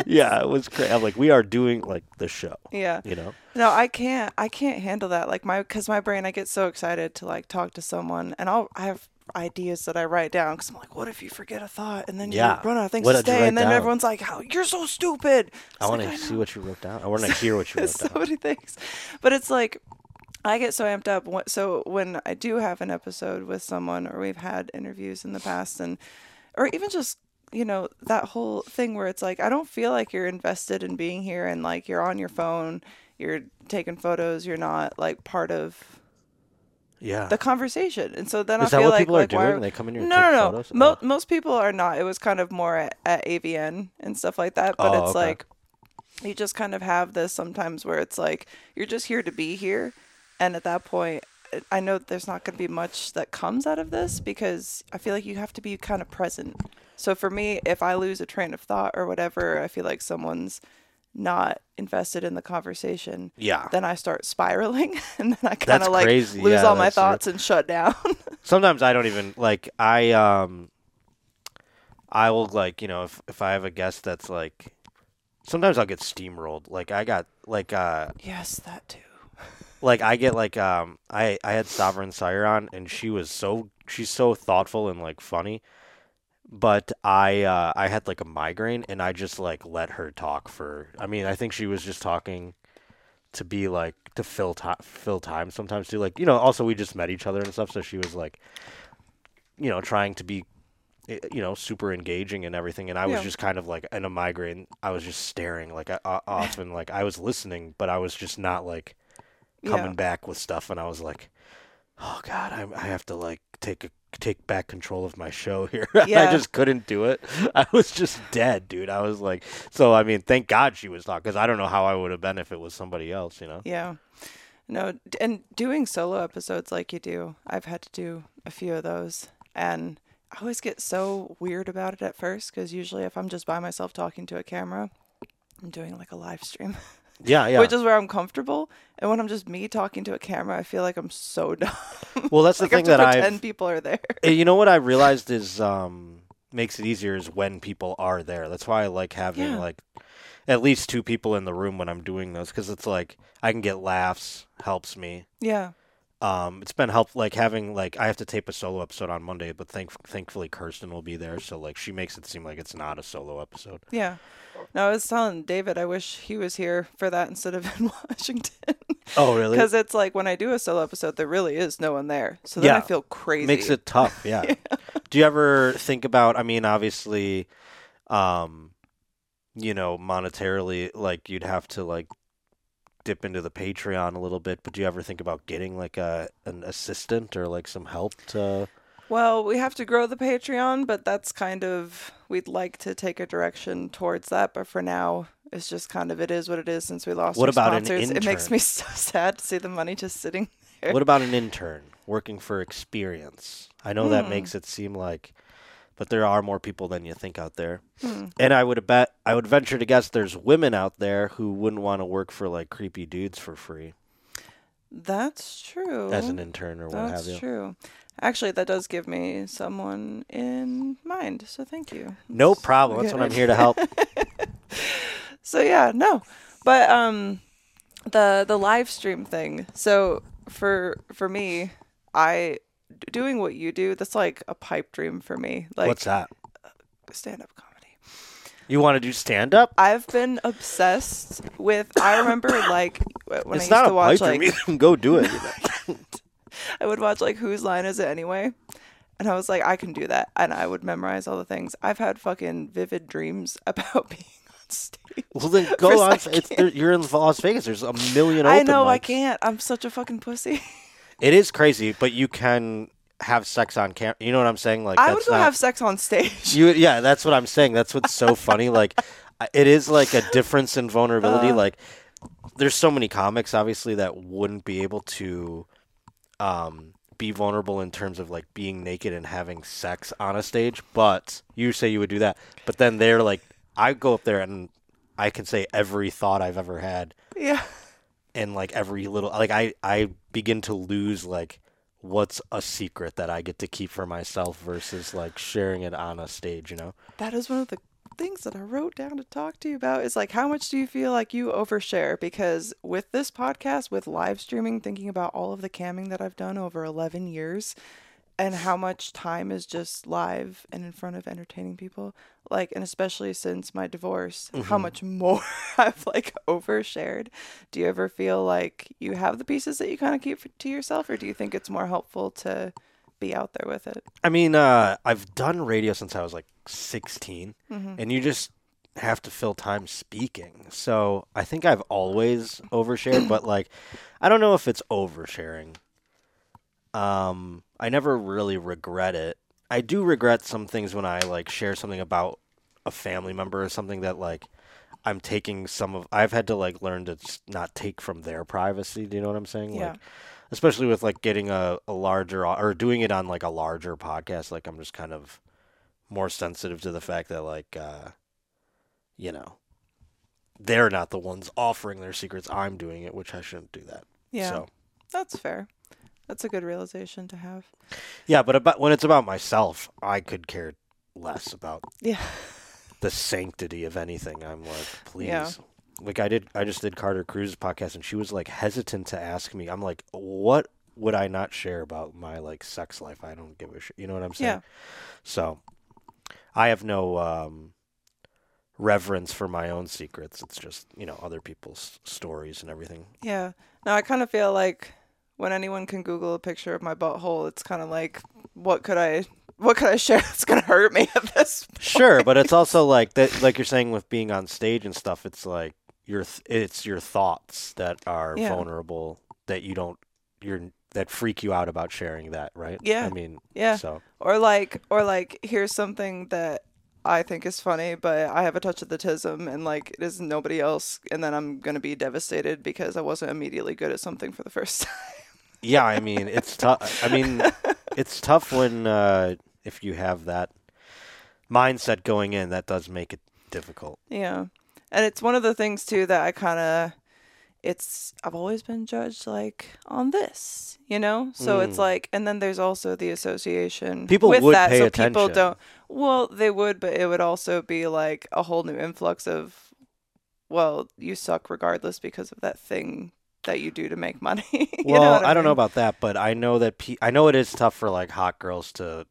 Yeah, it was crazy. I'm like, we are doing like the show. yeah. You know. No, I can't. I can't handle that. Like my, because my brain, I get so excited to like talk to someone, and I'll I have ideas that I write down because I'm like, what if you forget a thought and then Yeah. you run out of things What to say, and then down? everyone's like, how you're so stupid. It's I want like, to see what you wrote down. I want to hear what you wrote so down. many things, but it's like I get so amped up. So when I do have an episode with someone, or we've had interviews in the past, and or even just you know that whole thing where it's like I don't feel like you're invested in being here, and like you're on your phone, you're taking photos, you're not like part of Yeah. the conversation, and so then Is I feel like people like are why doing? They come in here no, no, no. Mo- Oh. most people are not. It was kind of more at, at AVN and stuff like that. But Oh, it's okay. like you just kind of have this sometimes where it's like you're just here to be here, and at that point, I know there's not going to be much that comes out of this because I feel like you have to be kind of present. So for me, if I lose a train of thought or whatever, I feel like someone's not invested in the conversation. Yeah. Then I start spiraling, and then I kind of like crazy. lose Yeah, all my that's true. thoughts and shut down. Sometimes I don't even like I um I will like, you know, if if I have a guest that's like sometimes I'll get steamrolled. Like I got like uh yes, that too. Like I get like um I I had Sovereign Syre on and she was so she's so thoughtful and like funny. But I uh I had like a migraine and I just like let her talk for I mean, I think she was just talking to be like to fill time fill time sometimes too. Like, you know, also we just met each other and stuff, so she was like you know, trying to be eh, you know, super engaging and everything and I was Yeah. just kind of like in a migraine, I was just staring like uh, off and like I was listening, but I was just not like coming Yeah. back with stuff and I was like, "Oh god, I I have to like take a take back control of my show here." I just couldn't do it. I was just dead, dude. I was like, so I mean, thank God she was talking cuz I don't know how I would have been if it was somebody else, you know. Yeah. No, and doing solo episodes like you do, I've had to do a few of those. And I always get so weird about it at first because usually if I'm just by myself talking to a camera, I'm doing like a live stream, Yeah, yeah. which is where I'm comfortable. And when I'm just me talking to a camera, I feel like I'm so dumb. well, that's the like I thing that pretend I've people are there. Eh, You know what I realized is um makes it easier is when people are there. That's why I like having Yeah. like at least two people in the room when I'm doing those cuz it's like I can get laughs, helps me. Yeah. Um it's been helpful. like having like I have to tape a solo episode on Monday, but thank thankfully Kirsten will be there, so like she makes it seem like it's not a solo episode. Yeah. No, I was telling David, I wish he was here for that instead of in Washington. Oh, really? Because it's like when I do a solo episode, there really is no one there. So then I feel crazy. Makes it tough, yeah. Do you ever think about I mean obviously um you know monetarily like you'd have to like dip into the Patreon a little bit, but do you ever think about getting like a an assistant or like some help to Well, we have to grow the Patreon, but that's kind of we'd like to take a direction towards that. But for now, it's just kind of it is what it is. Since we lost What about an sponsors, it makes me so sad to see the money just sitting there. What about an intern working for experience? I know that Hmm. makes it seem like but there are more people than you think out there. Hmm. And I would bet I would venture to guess there's women out there who wouldn't want to work for like creepy dudes for free. That's true. as an intern or what have you. That's true. Actually, that does give me someone in mind. So thank you. No That's problem. That's good. what I'm here to help. So yeah, no, but um, the the live stream thing. So for for me, I doing what you do. That's like a pipe dream for me. Like What's that? stand up comedy. You want to do stand up? I've been obsessed with. I remember like when It's I used not to a watch pipe like dream. You can go do it. I would watch like Whose Line Is It Anyway? And I was like, I can do that. And I would memorize all the things. I've had fucking vivid dreams about being on stage. well, then go on. It's you're in Las Vegas. There's a million. I open know I can't. I'm such a fucking pussy. It is crazy, but you can have sex on camera. You know what I'm saying? Like I would go not, have sex on stage. You yeah, that's what I'm saying. That's what's so funny. Like, it is like a difference in vulnerability. Uh. like, there's so many comics obviously that wouldn't be able to, um, be vulnerable in terms of like being naked and having sex on a stage. But you say you would do that, but then they're like, I go up there and I can say every thought I've ever had yeah. and like every little like I I begin to lose like what's a secret that I get to keep for myself versus like sharing it on a stage, you know? That is one of the things that I wrote down to talk to you about is like how much do you feel like you overshare because with this podcast with live streaming thinking about all of the camming that I've done over 11 years and how much time is just live and in front of entertaining people like and especially since my divorce how much more I've like overshared do you ever feel like you have the pieces that you kind of keep to yourself or do you think it's more helpful to be out there with it I mean, uh I've done radio since I was like 16 and you just have to fill time speaking. So, I think I've always overshared, but like I don't know if it's oversharing. Um I never really regret it. I do regret some things when I like share something about a family member or something that like I'm taking some of I've had to like learn to not take from their privacy. Do you know what I'm saying? Yeah. Like especially with like getting a, a larger or doing it on like a larger podcast, like I'm just kind of more sensitive to the fact that like uh you know they're not the ones offering their secrets. I'm doing it, which I shouldn't do that. yeah So that's fair that's a good realization to have yeah, but about when it's about myself, I could care less about yeah the sanctity of anything. I'm like, please. Yeah. Like I did I just did Carter Cruz's podcast and she was like hesitant to ask me. I'm like, what would I not share about my like sex life? I don't give a shit. You know what I'm saying? Yeah. So I have no um reverence for my own secrets. It's just, you know, other people's stories and everything. Yeah. Now I kind of feel like when anyone can Google a picture of my butthole, it's kind of like, what could I, what could I share that's gonna hurt me at this? Sure, but it's also like that like you're saying with being on stage and stuff, it's like your th- it's your thoughts that are Yeah. vulnerable that you don't you're that freak you out about sharing that, right? Yeah. I mean, Yeah. So Or like, or like, here's something that I think is funny, but I have a touch of the tism, and like it is nobody else, and then I'm gonna be devastated because I wasn't immediately good at something for the first time. Yeah, I mean, it's tough. I mean, it's tough when uh, if you have that mindset going in, that does make it difficult. Yeah. And it's one of the things too that I kind of it's I've always been judged like on this, you know? So it's Mm. like and then there's also the association People with would that pay so people don't well, they would, but it would also be like a whole new influx of well, you suck regardless because of that thing that you do to make money. You know well, I, don't know about that, but I know that pe- I know it is tough for like hot girls to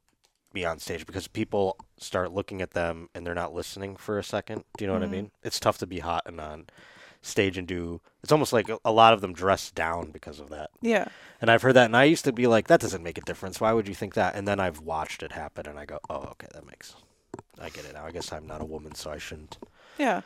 be on stage because people start looking at them and they're not listening for a second. Do you know what I Mhm. mean? It's tough to be hot and on stage and do. It's almost like a- a lot of them dress down because of that. Yeah. And I've heard that, and I used to be like, that doesn't make a difference. Why would you think that? And then I've watched it happen, and I go, oh, okay, that makes. I get it now. I guess I'm not a woman, so I shouldn't. Yeah.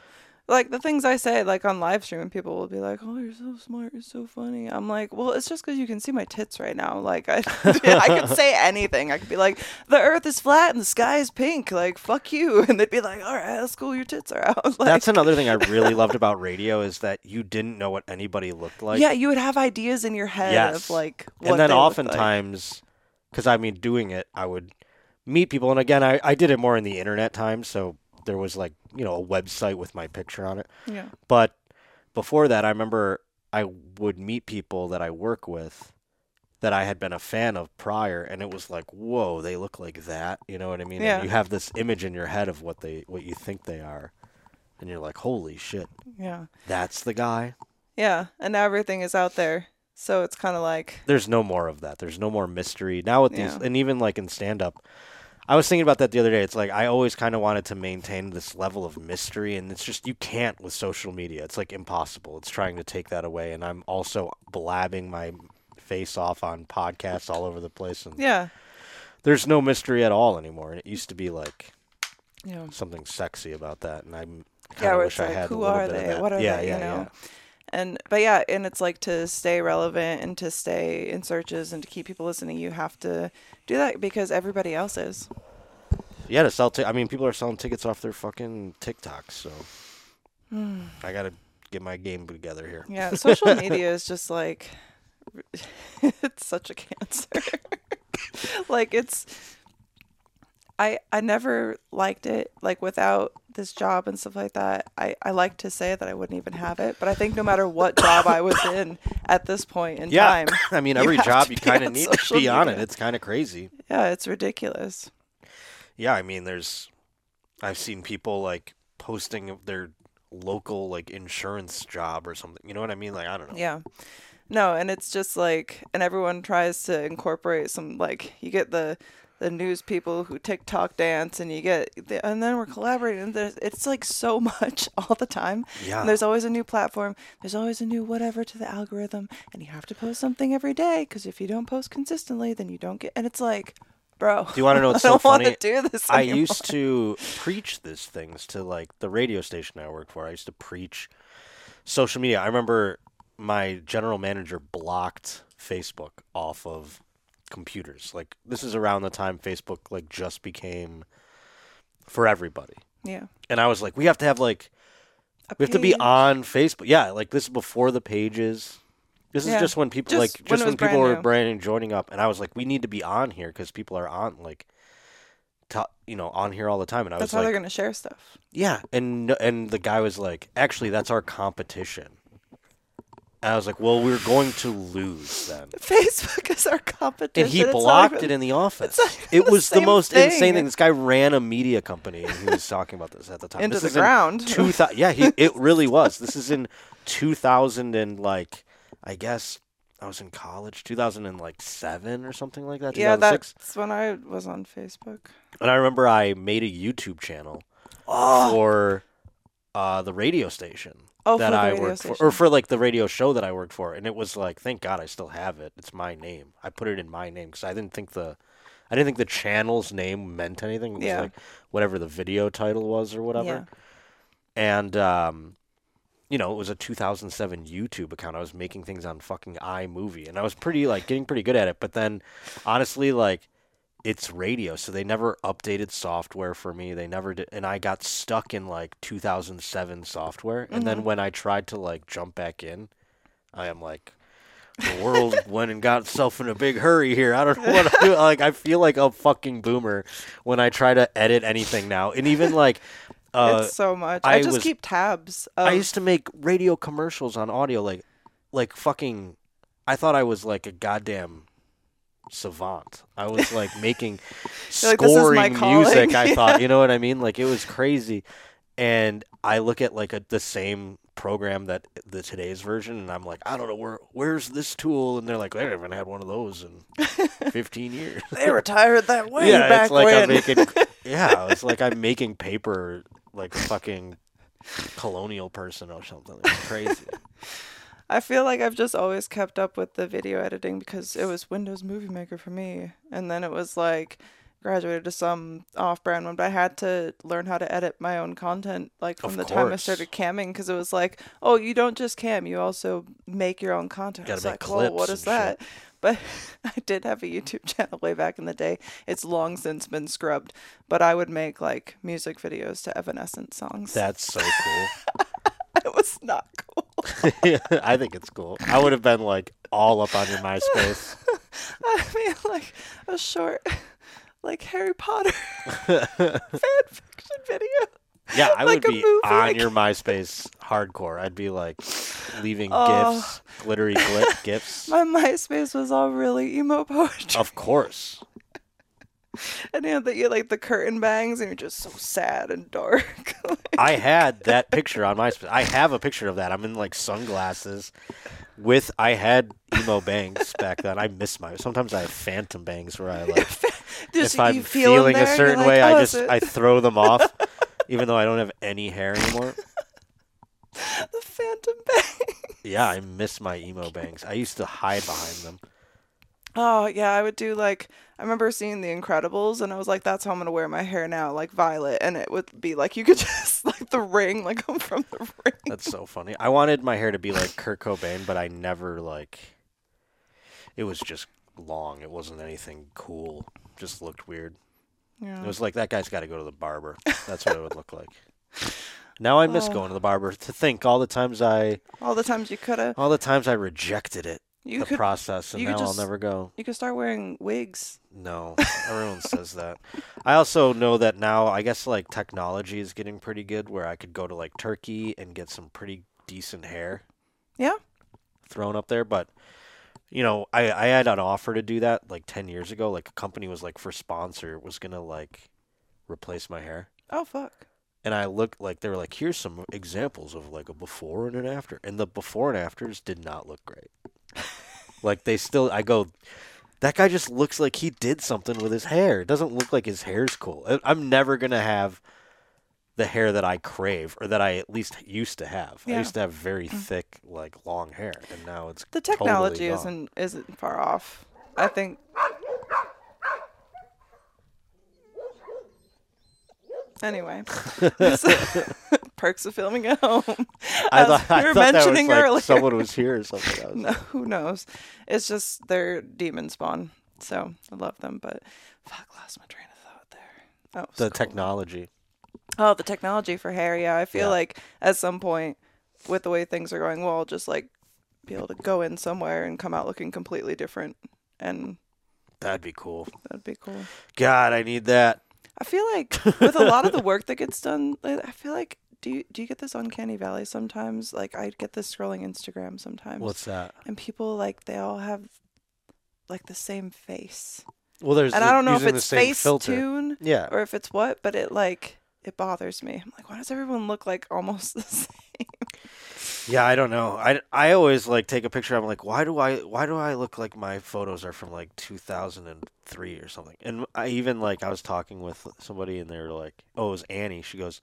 Like the things I say, like on live stream, and people will be like, "Oh, you're so smart, you're so funny." I'm like, "Well, it's just because you can see my tits right now. Like, I, I could say anything. I could be like, the Earth is flat and the sky is pink. Like, fuck you," and they'd be like, "All right, that's cool. Your tits are out." Like, That's another thing I really loved about radio is that you didn't know what anybody looked like. yeah, you would have ideas in your head Yes. of like, what and then like. oftentimes because i mean doing it i would meet people and again I, I did it more in the internet time so there was like you know a website with my picture on it yeah, but before that i remember I would meet people that I work with that I had been a fan of prior, and it was like, whoa, they look like that. You know what I mean? Yeah. And you have this image in your head of what they, what you think they are, and you're like, holy shit, Yeah. that's the guy. Yeah. And now everything is out there. So it's kind of like, There's no more of that. There's no more mystery now with these, Yeah. and even like in stand up. I was thinking about that the other day. It's like I always kind of wanted to maintain this level of mystery, and it's just you can't with social media. It's like impossible. It's trying to take that away, and I'm also blabbing my face off on podcasts all over the place, and yeah. there's no mystery at all anymore. And it used to be like Yeah. something sexy about that, and I'm Yeah, of wish I like, had a who little are bit of they? that. What are yeah, they? yeah, you know? yeah. And but yeah, and it's like to stay relevant and to stay in searches and to keep people listening, you have to do that because everybody else is. Yeah, to sell. T- I mean, people are selling tickets off their fucking TikToks, so I gotta get my game together here. Yeah, social media is just like it's such a cancer. like it's I I never liked it like without this job and stuff like that. I I like to say that I wouldn't even have it, but I think no matter what job I was in at this point in Yeah, time, I mean, every have job you kind of need to be on it. It's kind of crazy. yeah, it's ridiculous. Yeah, I mean, there's, I've seen people like posting their local like insurance job or something. You know what I mean? Like I don't know. Yeah. No, and it's just like, and everyone tries to incorporate some like you get the the news people who TikTok dance, and you get, the, and then we're collaborating. It's like so much all the time. Yeah. And there's always a new platform. There's always a new whatever to the algorithm, and you have to post something every day because if you don't post consistently, then you don't get. And it's like, bro, Do you want to know what's I so don't want funny? to do this. I used to preach these things to like the radio station I worked for. I used to preach social media. I remember my general manager blocked Facebook off of computers. Like this is around the time Facebook like just became for everybody. Yeah. And I was like, we have to have like A we have to be page. on Facebook. Yeah, like this is before the pages. This is just when people Just like when just it when, was people brand were new. brand new joining up, and I was like, we need to be on here because people are on like, to, you know, on here all the time. And I That's was how like, they're gonna share stuff. yeah, and and the guy was like, actually, that's our competition. And I was like, well, we're going to lose then. Facebook is our competition. And he It's blocked even- it in the office. It the was the most insane thing. thing. This guy ran a media company, and he was talking about this at the time. Into this the is in ground. 2000 yeah, he it really was. This is in 2000 and like, I guess I was in college, 2000 and like seven or something like that. Yeah, that's when I was on Facebook. And I remember I made a YouTube channel for uh, the radio station Oh, that I worked for, or for like the radio show that I worked for, and it was like, thank God I still have it. It's my name. I put it in my name because I didn't think the, I didn't think the channel's name meant anything. It was Yeah. like whatever the video title was or whatever. Yeah. And um, you know, it was a 2007 YouTube account. I was making things on fucking iMovie, and I was pretty like getting pretty good at it. But then, honestly, like it's radio, so they never updated software for me. They never did, and I got stuck in like 2007 software. And then when I tried to like jump back in, I am like. The world went and got itself in a big hurry here. I don't know what I'm doing. Like I feel like a fucking boomer when I try to edit anything now, and even like uh, it's so much. I, I just was- keep tabs. Of, I used to make radio commercials on audio, like, like fucking. I thought I was like a goddamn savant. I was like making You're like, "This is my scoring music. calling." I thought, you know what I mean? Like it was crazy. And I look at like a, the same program that the today's version, and I'm like, I don't know where where's this tool, and they're like, I haven't had one of those in 15 years. they retired that way yeah, back it's like when. I'm making. yeah, it's like I'm making paper like fucking colonial person or something. It's crazy. I feel like I've just always kept up with the video editing because it was Windows Movie Maker for me, and then it was like graduated to some off-brand one, but I had to learn how to edit my own content like from Of the time I started camming because it was like, oh, you don't just cam, you also make your own content. I Gotta make like, clips is and that? But I did have a YouTube channel way back in the day. It's long since been scrubbed, but I would make like music videos to Evanescence songs. That's so cool. it was not cool. I think it's cool. I would have been like all up on your MySpace. I mean, like a short, like Harry Potter fan fiction video. Yeah, I Like would be movie, on like- your MySpace hardcore. I'd be like leaving Oh. gifs, glittery glit gifs. My MySpace was all really emo poetry. Of course. And you know that you like the curtain bangs and you're just so sad and dark. I had that picture on my. I have a picture of that. I'm in like sunglasses with I had emo bangs back then. I miss my sometimes I have phantom bangs where I like just if I'm feel feeling a certain like, way, "Oh, I just it." I throw them off even though I don't have any hair anymore. the phantom bang. Yeah, I miss my emo bangs. I used to hide behind them. Oh yeah, I would do like I remember seeing The Incredibles and I was like, that's how I'm gonna wear my hair now, like violet, and it would be like you could just like the ring, like I'm from the ring. That's so funny. I wanted my hair to be like Kurt Cobain, but I never like. It was just long. It wasn't anything cool. Just looked weird. Yeah. It was like that guy's got to go to the barber. That's what it would look like. Now I miss Oh. going to the barber. To think all the times I, All the times you could have, all the times I rejected it, you the could, process, and now I'll never go. you could start wearing wigs. No, everyone says that. I also know that now. I guess like technology is getting pretty good, where I could go to like Turkey and get some pretty decent hair. Yeah. thrown up there, but you know, I I had an offer to do that like 10 years ago. Like a company was like for sponsor was going to like replace my hair. Oh fuck. And I looked like they were like here's some examples of like a before and an after. And the before and afters did not look great. Like they still I go that guy just looks like he did something with his hair. It doesn't look like his hair's cool. I'm never going to have the hair that I crave or that I at least used to have. I used to have very mm. thick like long hair and now it's The totally technology gone. isn't isn't far off. I think. Anyway, perks of filming at home. I thought, I we were thought that was mentioning like earlier. someone was here or something. Was No, who knows? It's just they're demon spawn, so I love them. But fuck, lost my train of thought there. Oh, the school. technology. Oh, the technology for hair. Yeah, I feel Yeah. like at some point, with the way things are going, we'll just like be able to go in somewhere and come out looking completely different, and That'd be cool. that'd be cool. God, I need that. I feel like with a lot of the work that gets done, I feel like do you do you get this uncanny valley sometimes? Like I get this scrolling Instagram sometimes, What's that? and people like they all have like the same face, Well, there's and the- I don't know if it's face filter. tune Yeah. or if it's what, but it like it bothers me. I'm like, why does everyone look like almost the same? Yeah, I don't know. I, I always like take a picture. I'm like, why do I why do I look like my photos are from like 2003 or something? And I even like I was talking with somebody and they were like, oh, it was Annie. She goes,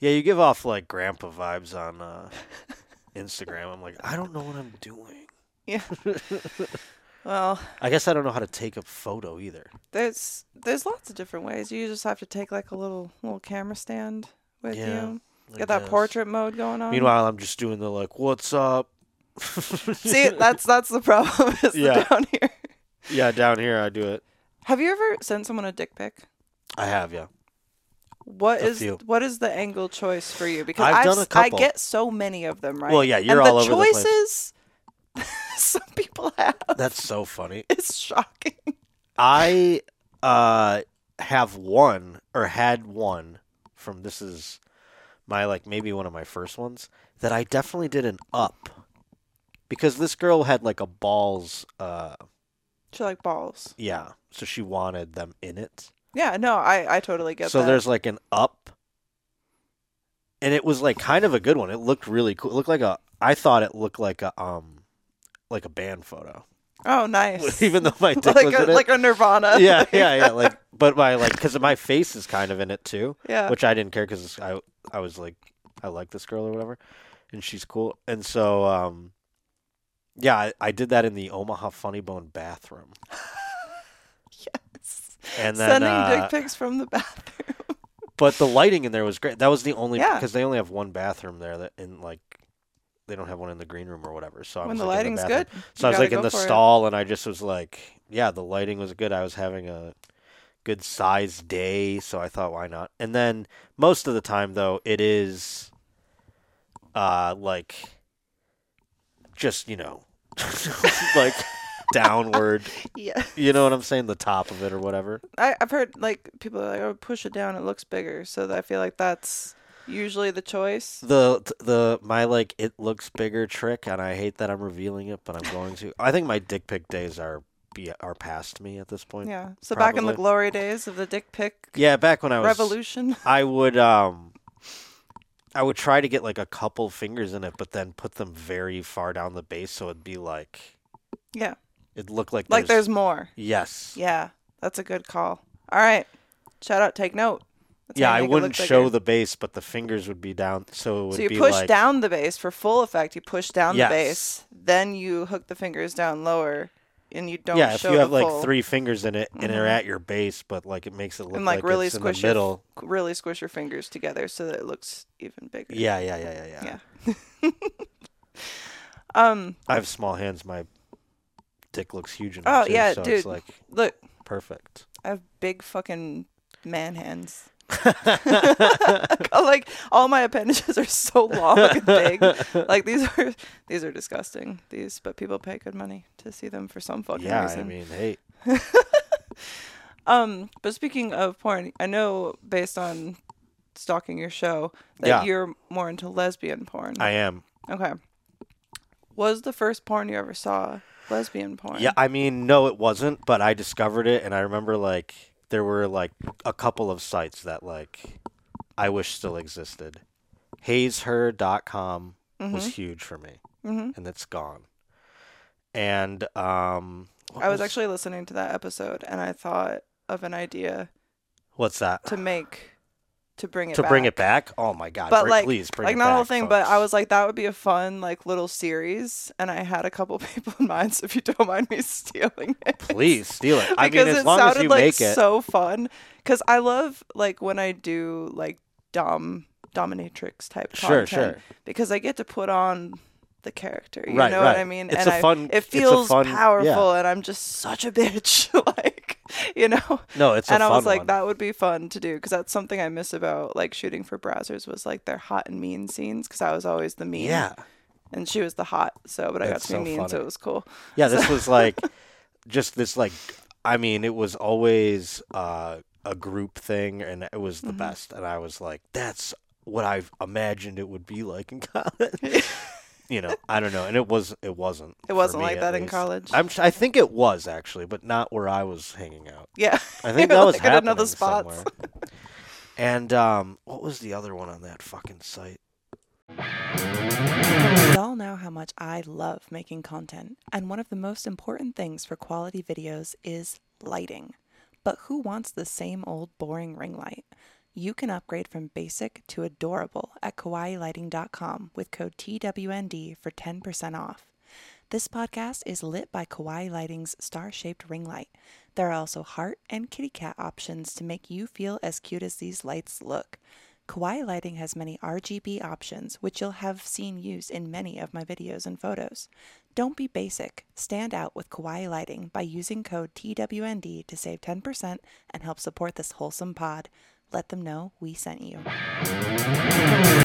yeah, you give off like grandpa vibes on uh, Instagram. I'm like, I don't know what I'm doing. Yeah. well, I guess I don't know how to take a photo either. there's there's lots of different ways. You just have to take like a little little camera stand with Yeah, you. I Get that guess. portrait mode going on. Meanwhile, I'm just doing the like, what's up? See, that's that's the problem. Is Yeah. the down here. yeah, down here I do it. Have you ever sent someone a dick pic? I have, yeah. What A is few. what is the angle choice for you? Because I've done a s- I couple. get so many of them, right? Well, yeah, you're and all the over the place. choices some people have. That's so funny. It's shocking. I uh have one or had one from this is my like maybe one of my first ones that I definitely did an up. Because this girl had like a balls uh She like balls. yeah so she wanted them in it. Yeah, no, I I totally get so that. So there's like an up. And it was like kind of a good one. It looked really cool. It looked like a I thought it looked like a um like a band photo oh nice. even though my dick like was a in it like a Nirvana. yeah yeah yeah like but my like because my face is kind of in it too yeah. which I didn't care because I I was like I like this girl or whatever, and she's cool. And so um, yeah, I, I did that in the Omaha Funny Bone bathroom, yes. and then Sending uh, dick pics from the bathroom. but the lighting in there was great. That was the only Yeah. because they only have one bathroom there that in like they don't have one in the green room or whatever. So I when was the like, in lighting's bathroom. good. So I was like in the for it. stall, and I just was like, yeah, the lighting was good. I was having a good sized day, so I thought, why not? And then most of the time, though, it is, uh, like, just you know, like downward. Yeah. You know what I'm saying? The top of it or whatever. I, I've heard like people are like, oh, push it down, it looks bigger. So I feel like that's usually the choice. the the my like it looks bigger trick, and I hate that I'm revealing it, but I'm going to. I think my dick pic days are be are past me at this point. Yeah. So back in the glory days of the dick pic Yeah, back when I was revolution. I would um I would try to get like a couple fingers in it, but then put them very far down the base so it'd be like Yeah. it looked like Like there's more. yes. Yeah. That's a good call. All right. Shout out. Take note. That's yeah, I you make it wouldn't show the base, but the fingers would be down, so it would be. So you push like, down the base for full effect. You push down Yes. the base, then you hook the fingers down lower, and you don't Yeah, if you have like full, three fingers in it and they're Mhm. at your base, but like it makes it look and like, really it's in the squish your, middle. really squish your fingers together so that it looks even bigger. Yeah, yeah, yeah, yeah, yeah. Yeah. Um. I have small hands. My dick looks huge in Oh, too, yeah, so dude. it's like Look, perfect. I have big fucking man hands. like all my appendages are so long and big. Like these are these are disgusting. These, but people pay good money to see them for some fucking yeah, reason. I mean, hey, Um, but speaking of porn, I know based on stalking your show that Yeah. you're more into lesbian porn. I am. okay. Was the first porn you ever saw lesbian porn? Yeah, I mean, no, it wasn't, but I discovered it, and I remember like there were like a couple of sites that like I wish still existed. HazeHer.com was huge for me, Mhm. and it's gone. And um, I was actually listening to that episode and I thought of an idea what's that to make to bring it to back. bring it back? Oh my god! But bring- like, please bring like it not the whole thing, but I was like, that would be a fun like little series, and I had a couple people in mind. So if you don't mind me stealing it, please steal it. I because mean, as it long sounded as you like make it. so fun. Because I love like when I do like dumb dominatrix type Sure, content sure. because I get to put on the character. You Right, know what I mean? It's and a I- fun- It feels fun- yeah. powerful, and I'm just such a bitch. like you know. no, it's and I was like, one. that would be fun to do because that's something I miss about like shooting for Brazzers was like their hot and mean scenes because I was always the mean. Yeah, And she was the hot, so but I got to be so mean, so it was cool. yeah. This was like just this like. I mean, it was always uh, a group thing, and it was the Mm-hmm. best. And I was like, that's what I've imagined it would be like in college. you know, I don't know, and it was. It wasn't. It wasn't me, like at that in college. I'm. I think it was actually, but not where I was hanging out. Yeah. I think that was like happening another spots. somewhere. And um, what was the other one on that fucking site? Y'all know how much I love making content, and one of the most important things for quality videos is lighting. But who wants the same old boring ring light? You can upgrade from basic to adorable at kawaiilighting.com with code TWND for 10% off. This podcast is lit by Kawaii Lighting's star shaped ring light. There are also heart and kitty cat options to make you feel as cute as these lights look. Kawaii Lighting has many RGB options, which you'll have seen used in many of my videos and photos. Don't be basic. Stand out with Kawaii Lighting by using code TWND to save 10% and help support this wholesome pod. Let them know we sent you. that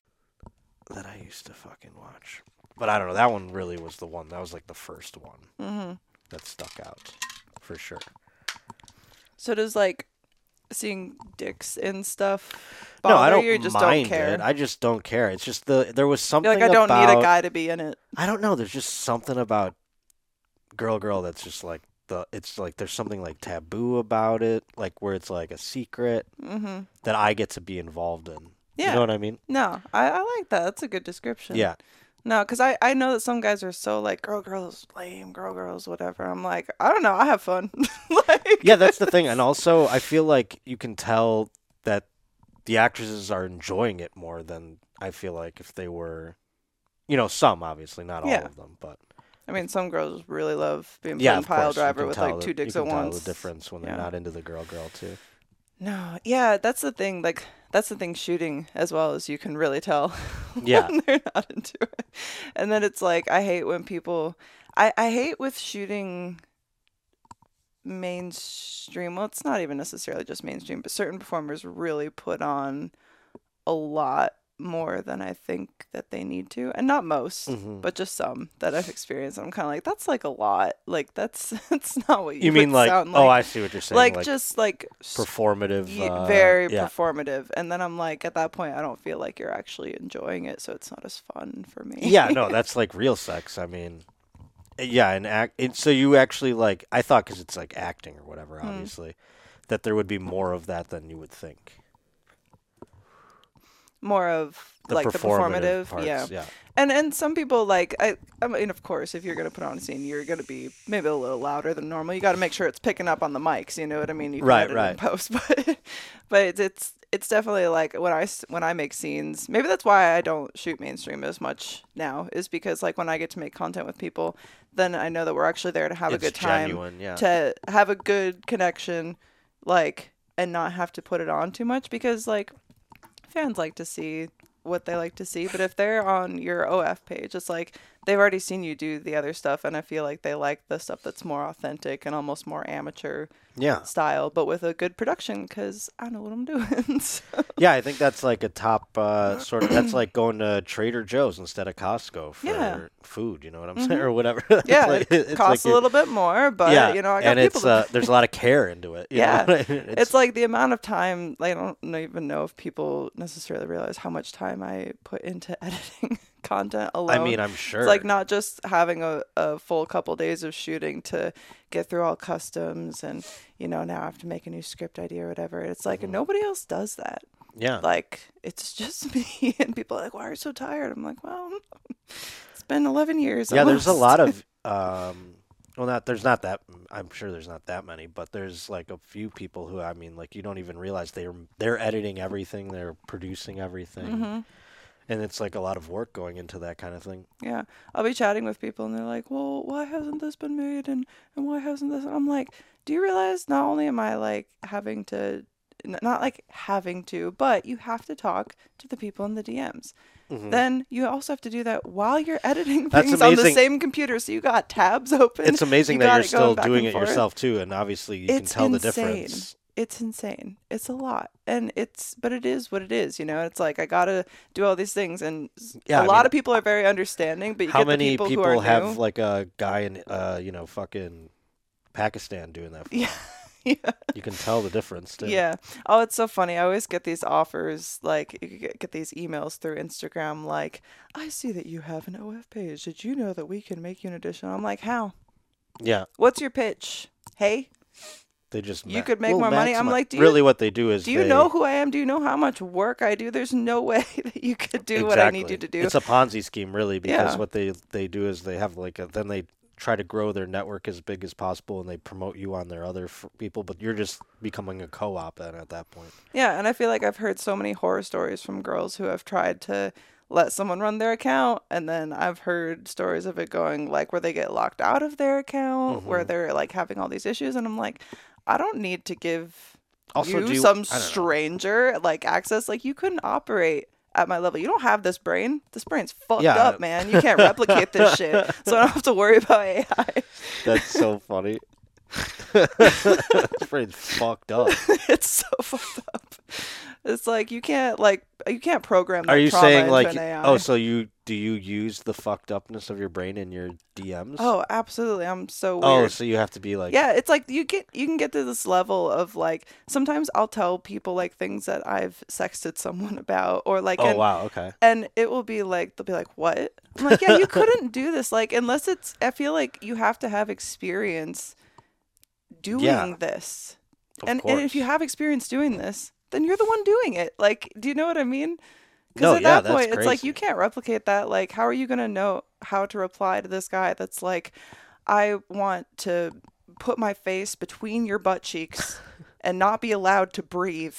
I used to fucking watch. But I don't know. That one really was the one. That was like the first one Mm-hmm. that stuck out for sure. So does like seeing dicks and stuff no, I don't you or just mind don't care? it. I just don't care. It's just the there was something You're like I don't about, need a guy to be in it. I don't know. There's just something about girl girl that's just like the. It's like there's something like taboo about it, like where it's like a secret Mm-hmm. that I get to be involved in. Yeah. You know what I mean? No, I, I like that. That's a good description. Yeah. No, because I, I know that some guys are so like girl girls lame girl girls whatever. I'm like I don't know. I have fun. like yeah, that's the thing. And also, I feel like you can tell that the actresses are enjoying it more than I feel like if they were, you know, some obviously, not all Yeah. of them, but I mean, some girls really love being yeah, pile course, driver with like two dicks you at can tell once. the difference when Yeah. they're not into the girl girl too. No, yeah, that's the thing. Like that's the thing shooting as well as you can really tell Yeah. when they're not into it. And then it's like I hate when people I, I hate with shooting mainstream well it's not even necessarily just mainstream, but certain performers really put on a lot more than I think that they need to, and not most, Mhm. but just some that I've experienced. I'm kind of like, that's like a lot. Like that's that's not what you, You mean like, sound oh. I see what you're saying. like, Like, just like performative. Uh, very yeah. performative and then i'm like at that point i don't feel like you're actually enjoying it so it's not as fun for me yeah, no, that's like real sex. I mean, yeah, and act. It, so you actually like? I thought because it's like acting or whatever, Hmm. obviously, that there would be more of that than you would think. More of The like the performative performative parts, yeah yeah. and and some people like i i mean of course if you're gonna put on a scene you're gonna be maybe a little louder than normal you got to make sure it's picking up on the mics you know what i mean you can Right, right. post but but it's, it's it's definitely like when I when I make scenes. Maybe that's why I don't shoot mainstream as much now. Is because like when I get to make content with people, then I know that we're actually there to have It's a good time, genuine, yeah. to have a good connection, like and not have to put it on too much because like fans like to see what they like to see. But if they're on your OF page, it's like they've already seen you do the other stuff, and I feel like they like the stuff that's more authentic and almost more amateur Yeah, style, but with a good production because I know what I'm doing. so. yeah. I think that's like a top uh, sort of. That's like going to Trader Joe's instead of Costco for Yeah. Mm-hmm. food. You know what I'm saying, or whatever. Yeah, like- it it's costs like a little bit more, but yeah, you know, I got and people. it's uh, there's a lot of care into it. you Yeah. what I it's, like the amount of time. Like, I don't even know if people necessarily realize how much time I put into editing content alone. I mean, I'm sure. It's like not just having a, a full couple days of shooting to get through all customs and, you know, now I have to make a new script idea or whatever. It's like Mm-hmm. nobody else does that. yeah. Like, it's just me. And people are like, why are you so tired? I'm like, well, it's been 11 years. yeah, there's a lot of um well not there's not that I'm sure there's not that many, but there's like a few people who I mean like you don't even realize they're they're editing everything, they're producing everything. Mm-hmm. And it's like a lot of work going into that kind of thing. Yeah, I'll be chatting with people and they're like, "Well, why hasn't this been made?" and and why hasn't this? And I'm like, "Do you realize not only am I like having to, n- not like having to, but you have to talk to the people in the DMs. Then you also have to do that while you're editing Mm-hmm. Things on the same computer. So you got tabs open. It's amazing you that you're still doing it forth. yourself too and obviously you It's can tell the difference. It's insane. It's a lot, and it's but it is what it is. You know, it's like I gotta do all these things, and Yeah, a I lot mean, of people are very understanding. But you How get many the people, people, who are have new. like a guy in uh, you know, fucking Pakistan doing that? For Yeah. yeah. You can tell the difference too. Yeah. Oh, it's so funny. I always get these offers, like you get, get these emails through Instagram, like, "I see that you have an OF page. Did you know that we can make you an addition?" I'm like, "How? Yeah. What's your pitch? Hey, They just You ma- could make well, more money. I'm like, do you- really what they do is do you they- know who I am? Do you know how much work I do? There's no way that you could do what I need you to do." It's a Ponzi scheme, really, because Yeah. what they they do is they have like a, then they try to grow their network as big as possible, and they promote you on their other f- people, but you're just becoming a co-op then at that point. Yeah, and I feel like I've heard so many horror stories from girls who have tried to let someone run their account and then I've heard stories of it going like where they get locked out of their account, where Mm-hmm. they're like having all these issues and I'm like I don't need to give Also, you you- some don't know. stranger like access like you couldn't operate at my level. You don't have this brain. This brain's fucked Yeah. up, man. You can't replicate this shit. So I don't have to worry about AI. That's so funny. This brain's fucked up. it's so fucked up. It's like you can't like you can't program that Are you trauma saying like an AI. oh so you do you use the fucked upness of your brain in your DMs? Oh, absolutely. I'm so Oh, so you have to be like yeah, it's like you get you can get to this level of like sometimes I'll tell people like things that I've sexted someone about or like Oh and, wow, okay. and it will be like they'll be like what? I'm like yeah, you couldn't do this like unless it's I feel like you have to have experience doing Yeah. this. And and if you have experience doing this, then you're the one doing it. Like, do you know what I mean? Because No, at yeah, that point, it's like you can't replicate that. Like, how are you gonna know how to reply to this guy that's like, I want to put my face between your butt cheeks and not be allowed to breathe.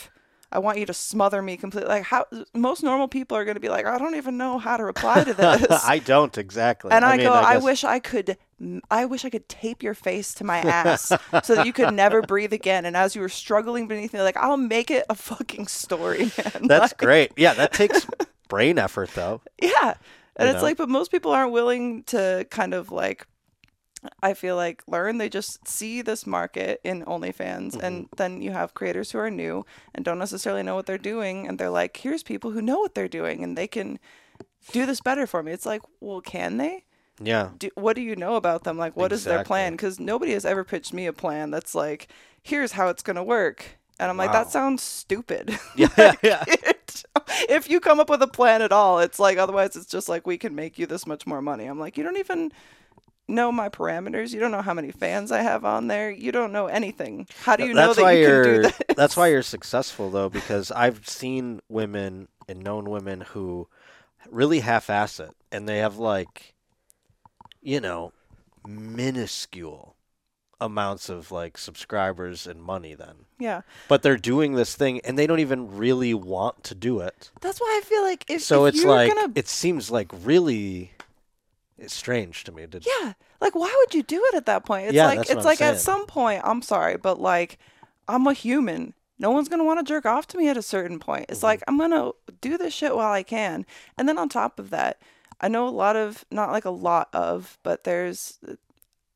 I want you to smother me completely. Like how most normal people are going to be like, I don't even know how to reply to this. I don't exactly. And I, mean, go, I, guess- wish I could, I wish I could tape your face to my ass so that you could never breathe again. And as you were struggling beneath me, like I'll make it a fucking story, man. That's Like, great. Yeah, that takes brain effort though. Yeah, and You it's know? like, but most people aren't willing to kind of like I feel like learn. They just see this market in OnlyFans, and mm-hmm. then you have creators who are new and don't necessarily know what they're doing, and they're like, "Here's people who know what they're doing, and they can do this better for me." It's like, well, can they? Yeah. Do, what do you know about them? Like, what is their plan? Because nobody has ever pitched me a plan that's like, "Here's how it's gonna work," and I'm like, that sounds stupid. Yeah. yeah. it. If you come up with a plan at all, it's like otherwise it's just like we can make you this much more money. I'm like, you don't even know my parameters. You don't know how many fans I have on there. You don't know anything. How do you know that's why that you you're can do that? that's why you're successful though because I've seen women and known women who really half-ass it and they have like you know minuscule amounts of like subscribers and money then Yeah. but they're doing this thing and they don't even really want to do it That's why I feel like if so if it's like gonna it seems like really it's strange to me to, Yeah. Like why would you do it at that point? It's Yeah, like that's it's like at some point, I'm sorry, but like I'm a human. No one's gonna want to jerk off to me at a certain point. It's Mm-hmm. like I'm gonna do this shit while I can. And then on top of that, I know a lot of not like a lot of, but there's uh,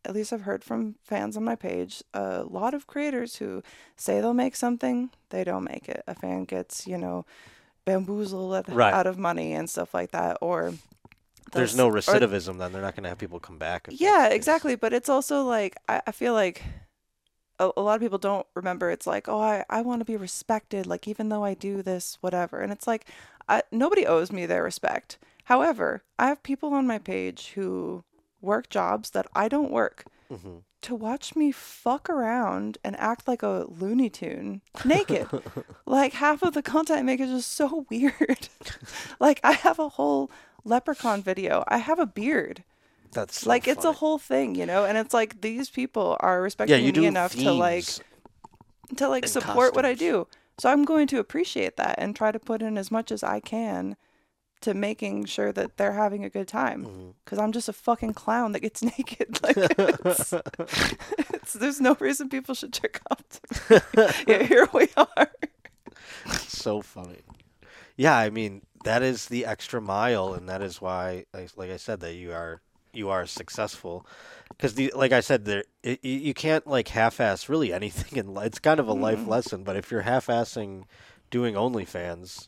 at least I've heard from fans on my page, a lot of creators who say they'll make something, they don't make it. A fan gets, you know, bamboozled out- Right. out of money and stuff like that, or there's no s- or- recidivism then they're not going to have people come back yeah, exactly. But it's also like I, I feel like a, a lot of people don't remember. It's like, oh, I, I want to be respected. Like even though I do this, whatever. And it's like, I, nobody owes me their respect. However, I have people on my page who work jobs that I don't work. Mhm. To watch me fuck around and act like a Looney Tune naked. like half of the content I make is just so weird. like I have a whole leprechaun video. I have a beard that's so like it's a whole thing, you know, and it's like these people are respecting yeah me enough to like to like support what I do. So I'm going to appreciate that and try to put in as much as I can to making sure that they're having a good time. Mm-hmm. Because I'm just a fucking clown that gets naked. Like it's, it's, there's no reason people should check out. Yeah, here we are. so funny. Yeah, I mean that is the extra mile, and that is why, like I said, that you are you are successful. Because like I said, there it, you can't like half-ass really anything in life. It's kind of a life lesson. But if you're half-assing doing OnlyFans,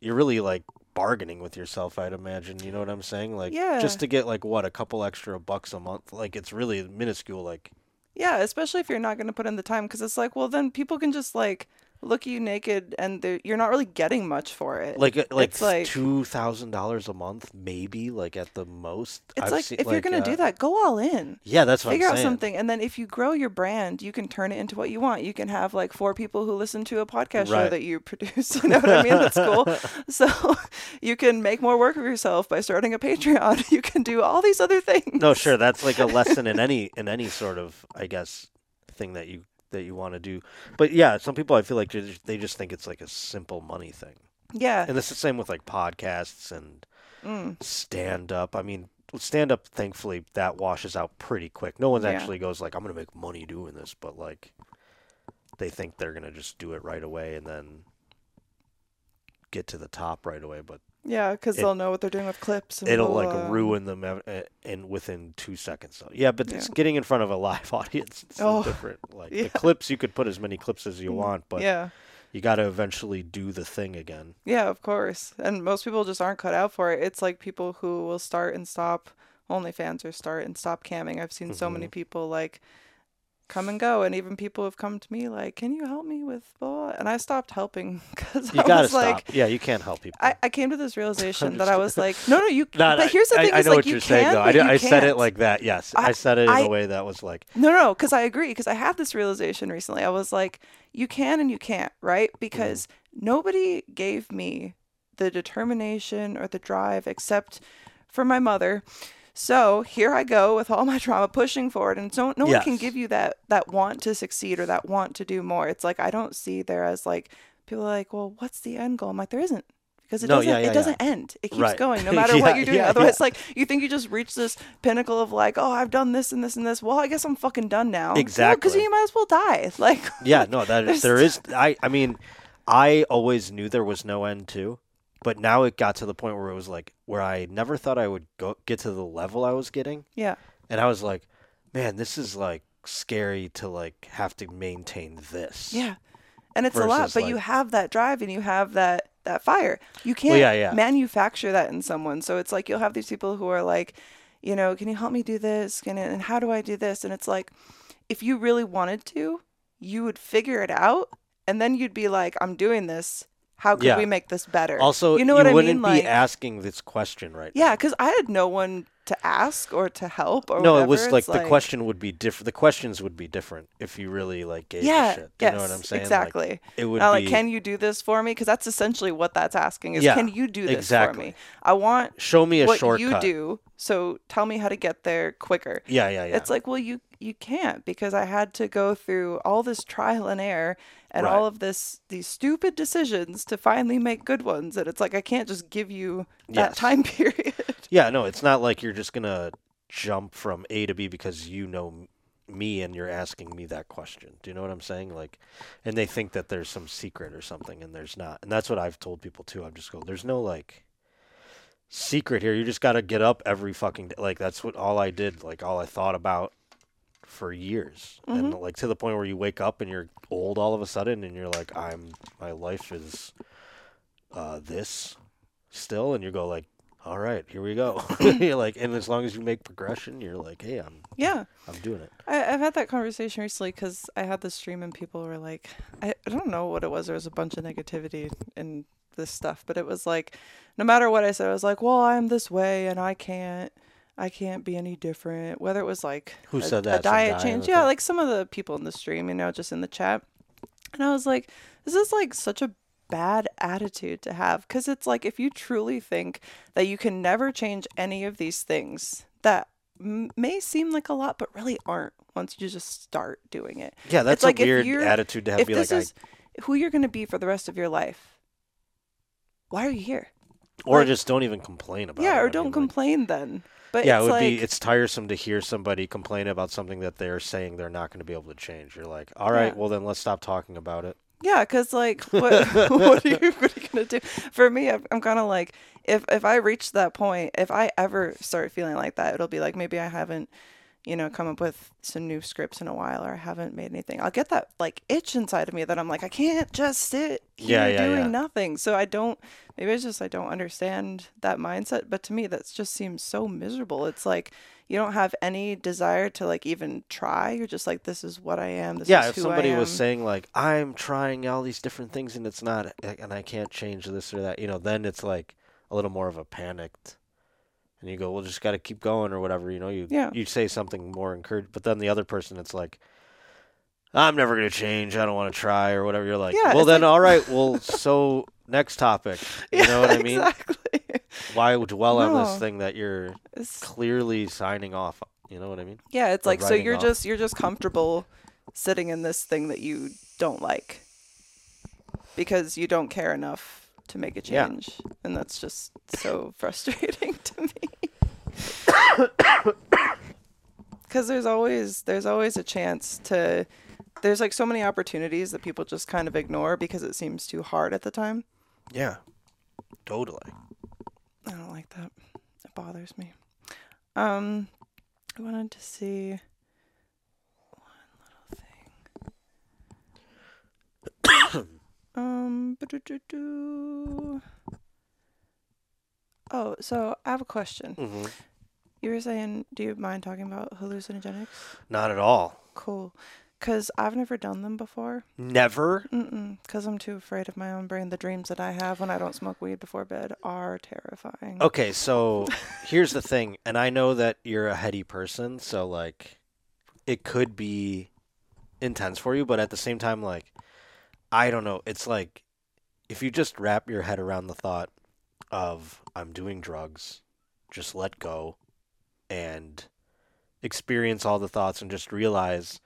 you're really like bargaining with yourself. I'd imagine. You know what I'm saying? Like Yeah. just to get like what a couple extra bucks a month. Like it's really minuscule. Like Yeah, especially if you're not going to put in the time, because it's like, well, then people can just like look you naked, and you're not really getting much for it. like uh, like, It's like- two thousand dollars a month, maybe like at the most. It's I've like seen- if you're gonna uh, do that, go all in. Yeah, that's what Figure out something, and then if you grow your brand, you can turn it into what you want. You can have like four people who listen to a podcast show that you produce. You know what I mean? That's cool. So you can make more work of yourself by starting a Patreon. You can do all these other things. No, sure, that's like a lesson in any in any sort of I guess thing that you that you want to do. But yeah, some people I feel like they just, think it's like a simple money thing, Yeah. and it's the same with like podcasts and Mm. stand up. I mean, stand up. Thankfully, that washes out pretty quick. No one Yeah. actually goes like, "I'm gonna make money doing this," but like they think they're gonna just do it right away and then get to the top right away. But Yeah, because they'll know what they're doing with clips. And it'll like blah. ruin them ev- uh, in within two seconds. So yeah, but it's Yeah. getting in front of a live audience. It's Oh, different. Like yeah. the clips, you could put as many clips as you want, but yeah. you got to eventually do the thing again. Yeah, of course. And most people just aren't cut out for it. It's like people who will start and stop OnlyFans or start and stop camming. I've seen so many Mhm. people like come and go, and even people have come to me like, "Can you help me with blah?" And I stopped helping because You I got to was stop. like, yeah, you can't help people. I, I came to this realization that I was like, no, no, you. No, but here's the I- thing: I, is know like what you you're can, saying, though. I, but did- you I said it like that. Yes, I- said it in a way that was like, No, no, because I agree. Because I had this realization recently. I was like, you can and you can't, right? Mm-hmm. Because nobody gave me the determination or the drive except for my mother. So here I go with all my trauma pushing forward, and so no one can give you that that want to succeed or that want to do more. It's like I don't see there as like people are like, well, what's the end goal? I'm like, there isn't. Because it No, doesn't, yeah, yeah, it doesn't end. It keeps Right. going no matter Yeah, what you're doing. yeah, Otherwise, yeah. like you think you just reach this pinnacle of like, oh, I've done this and this and this. Well, I guess I'm fucking done now. Exactly. Because Exactly. you might as well die. Like, yeah, no, that is, there is. I, I mean, I always knew there was no end to, but now it got to the point where it was like where I never thought I would go get to the level I was getting, yeah, and I was like, man, this is like scary to like have to maintain this. Yeah. And it's a lot, but you have that drive and you have that that fire. You can't Well, yeah, yeah. manufacture that in someone. So it's like you'll have these people who are like, you know, can you help me do this? Can and how do I do this? And it's like if you really wanted to, you would figure it out and then you'd be like, I'm doing this. How could Yeah. we make this better? Also, you know what I wouldn't mean? be Like asking this question right Yeah, now. because I had no one to ask or to help or No, whatever. it was like It's the question would be different. The questions would be different if you really like gave Yeah, a shit. You know what yes, I'm saying? Like, exactly. it would Not be like, can you do this for me? Because that's essentially what that's asking is, Yeah, can you do this exactly. for me? I want show me a what shortcut. you do. So tell me how to get there quicker. Yeah, yeah, yeah. It's like, well, you you can't because I had to go through all this trial and error and Right. all of this these stupid decisions to finally make good ones. And it's like I can't just give you that Yes. time period. Yeah, no, it's not like you're just gonna jump from A to B because you know me and you're asking me that question. Do you know what I'm saying? Like, and they think that there's some secret or something, and there's not. And that's what I've told people too. I'm just go, there's no like secret here. You just gotta get up every fucking day. Like that's what all I did. Like all I thought about for years, and like to the point where you wake up and you're old all of a sudden, and you're like, I'm my life is uh, this still, and you go like, all right, here we go. you're like, and as long as you make progression, you're like, hey, I'm yeah. I'm doing it. I, I've had that conversation recently because I had this stream and people were like, I, I don't know what it was. There was a bunch of negativity in this stuff, but it was like, no matter what I said, I was like, well, I'm this way and I can't, I can't be any different. Whether it was like Who a, said that? Some diet guy change, yeah, like some of the people in the stream, you know, just in the chat, and I was like, this is like such a bad attitude to have because it's like if you truly think that you can never change any of these things that m- may seem like a lot but really aren't once you just start doing it Yeah, that's It's like a if weird attitude to have. if Be like, this is who you're going to be for the rest of your life why are you here or like- just don't even complain about it. yeah or mean, don't like- complain then but yeah, it's it would like, be. It's tiresome to hear somebody complain about something that they're saying they're not going to be able to change. You're like, all right, Yeah. well then let's stop talking about it. Yeah, because like, what, what are you what are you gonna do? For me, I'm, I'm kind of like, if if I reach that point, if I ever start feeling like that, it'll be like maybe I haven't, you know, come up with some new scripts in a while, or I haven't made anything. I'll get that like itch inside of me that I'm like, I can't just sit here Yeah, yeah, doing yeah. nothing. So I don't. Maybe it's just I don't understand that mindset. But to me, that just seems so miserable. It's like you don't have any desire to like even try. You're just like, this is what I am. This yeah, is if somebody was saying like, I'm trying all these different things and it's not, eh, and I can't change this or that, you know, then it's like a little more of a panicked. And you go, well, just got to keep going or whatever, you know. You Yeah. you say something more encouraged, but then the other person, it's like, I'm never gonna change. I don't want to try or whatever. You're like, Yeah, well, then like- all right. Well, so next topic. You know what I mean? Exactly. Why dwell on this thing that you're It's- clearly signing off? You know what I mean? Yeah, it's or like so you're off. just you're just comfortable sitting in this thing that you don't like because you don't care enough to make a Yeah. change, and that's just so frustrating to me. Because there's always there's always a chance to there's like so many opportunities that people just kind of ignore because it seems too hard at the time. Yeah, totally. I don't like that. It bothers me. Um, I wanted to see one little thing. um, oh, so I have a question. hmm You were saying, do you mind talking about hallucinogenics? Not at all. Cool. Because I've never done them before. Never. Because I'm too afraid of my own brain. The dreams that I have when I don't smoke weed before bed are terrifying. Okay, so here's the thing, and I know that you're a heady person, so like it could be intense for you, but at the same time like I don't know, it's like if you just wrap your head around the thought of I'm doing drugs, just let go and experience all the thoughts and just realize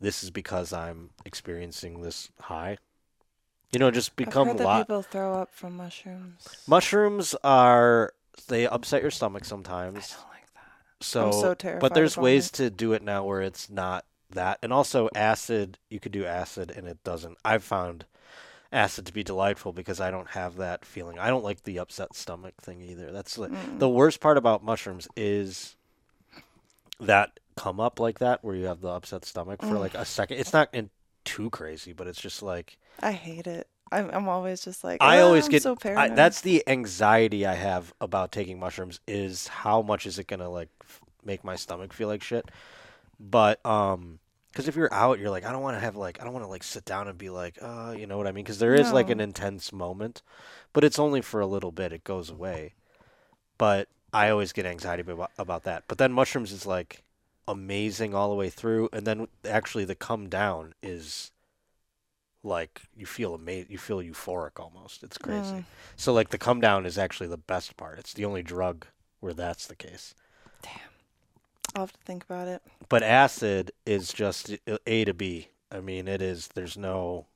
this is because I'm experiencing this high. You know, just become I've heard that lot people throw up from mushrooms. Mushrooms are they upset your stomach sometimes. I don't like that. So, so terrified but there's ways to do it now where it's not that. And also acid, you could do acid and it doesn't. I've found acid to be delightful because I don't have that feeling. I don't like the upset stomach thing either. That's like, Mm. the worst part about mushrooms is that come up like that where you have the upset stomach for Mm. like a second. It's not in too crazy, but it's just like I hate it. I'm, I'm always just like I "Oh, always I'm get so I, paranoid. that's the anxiety I have about taking mushrooms is how much is it gonna like f- make my stomach feel like shit. But um, because if you're out, you're like I don't want to have like I don't want to like sit down and be like uh you know what I mean because there is like an intense moment, but it's only for a little bit. It goes away. But I always get anxiety about about that. But then mushrooms is like amazing all the way through, and then actually the come down is like you feel amazing. You feel euphoric almost. It's crazy. Mm. So like the come down is actually the best part. It's the only drug where that's the case. Damn, I'll have to think about it. But acid is just A to B. I mean, it is. There's no,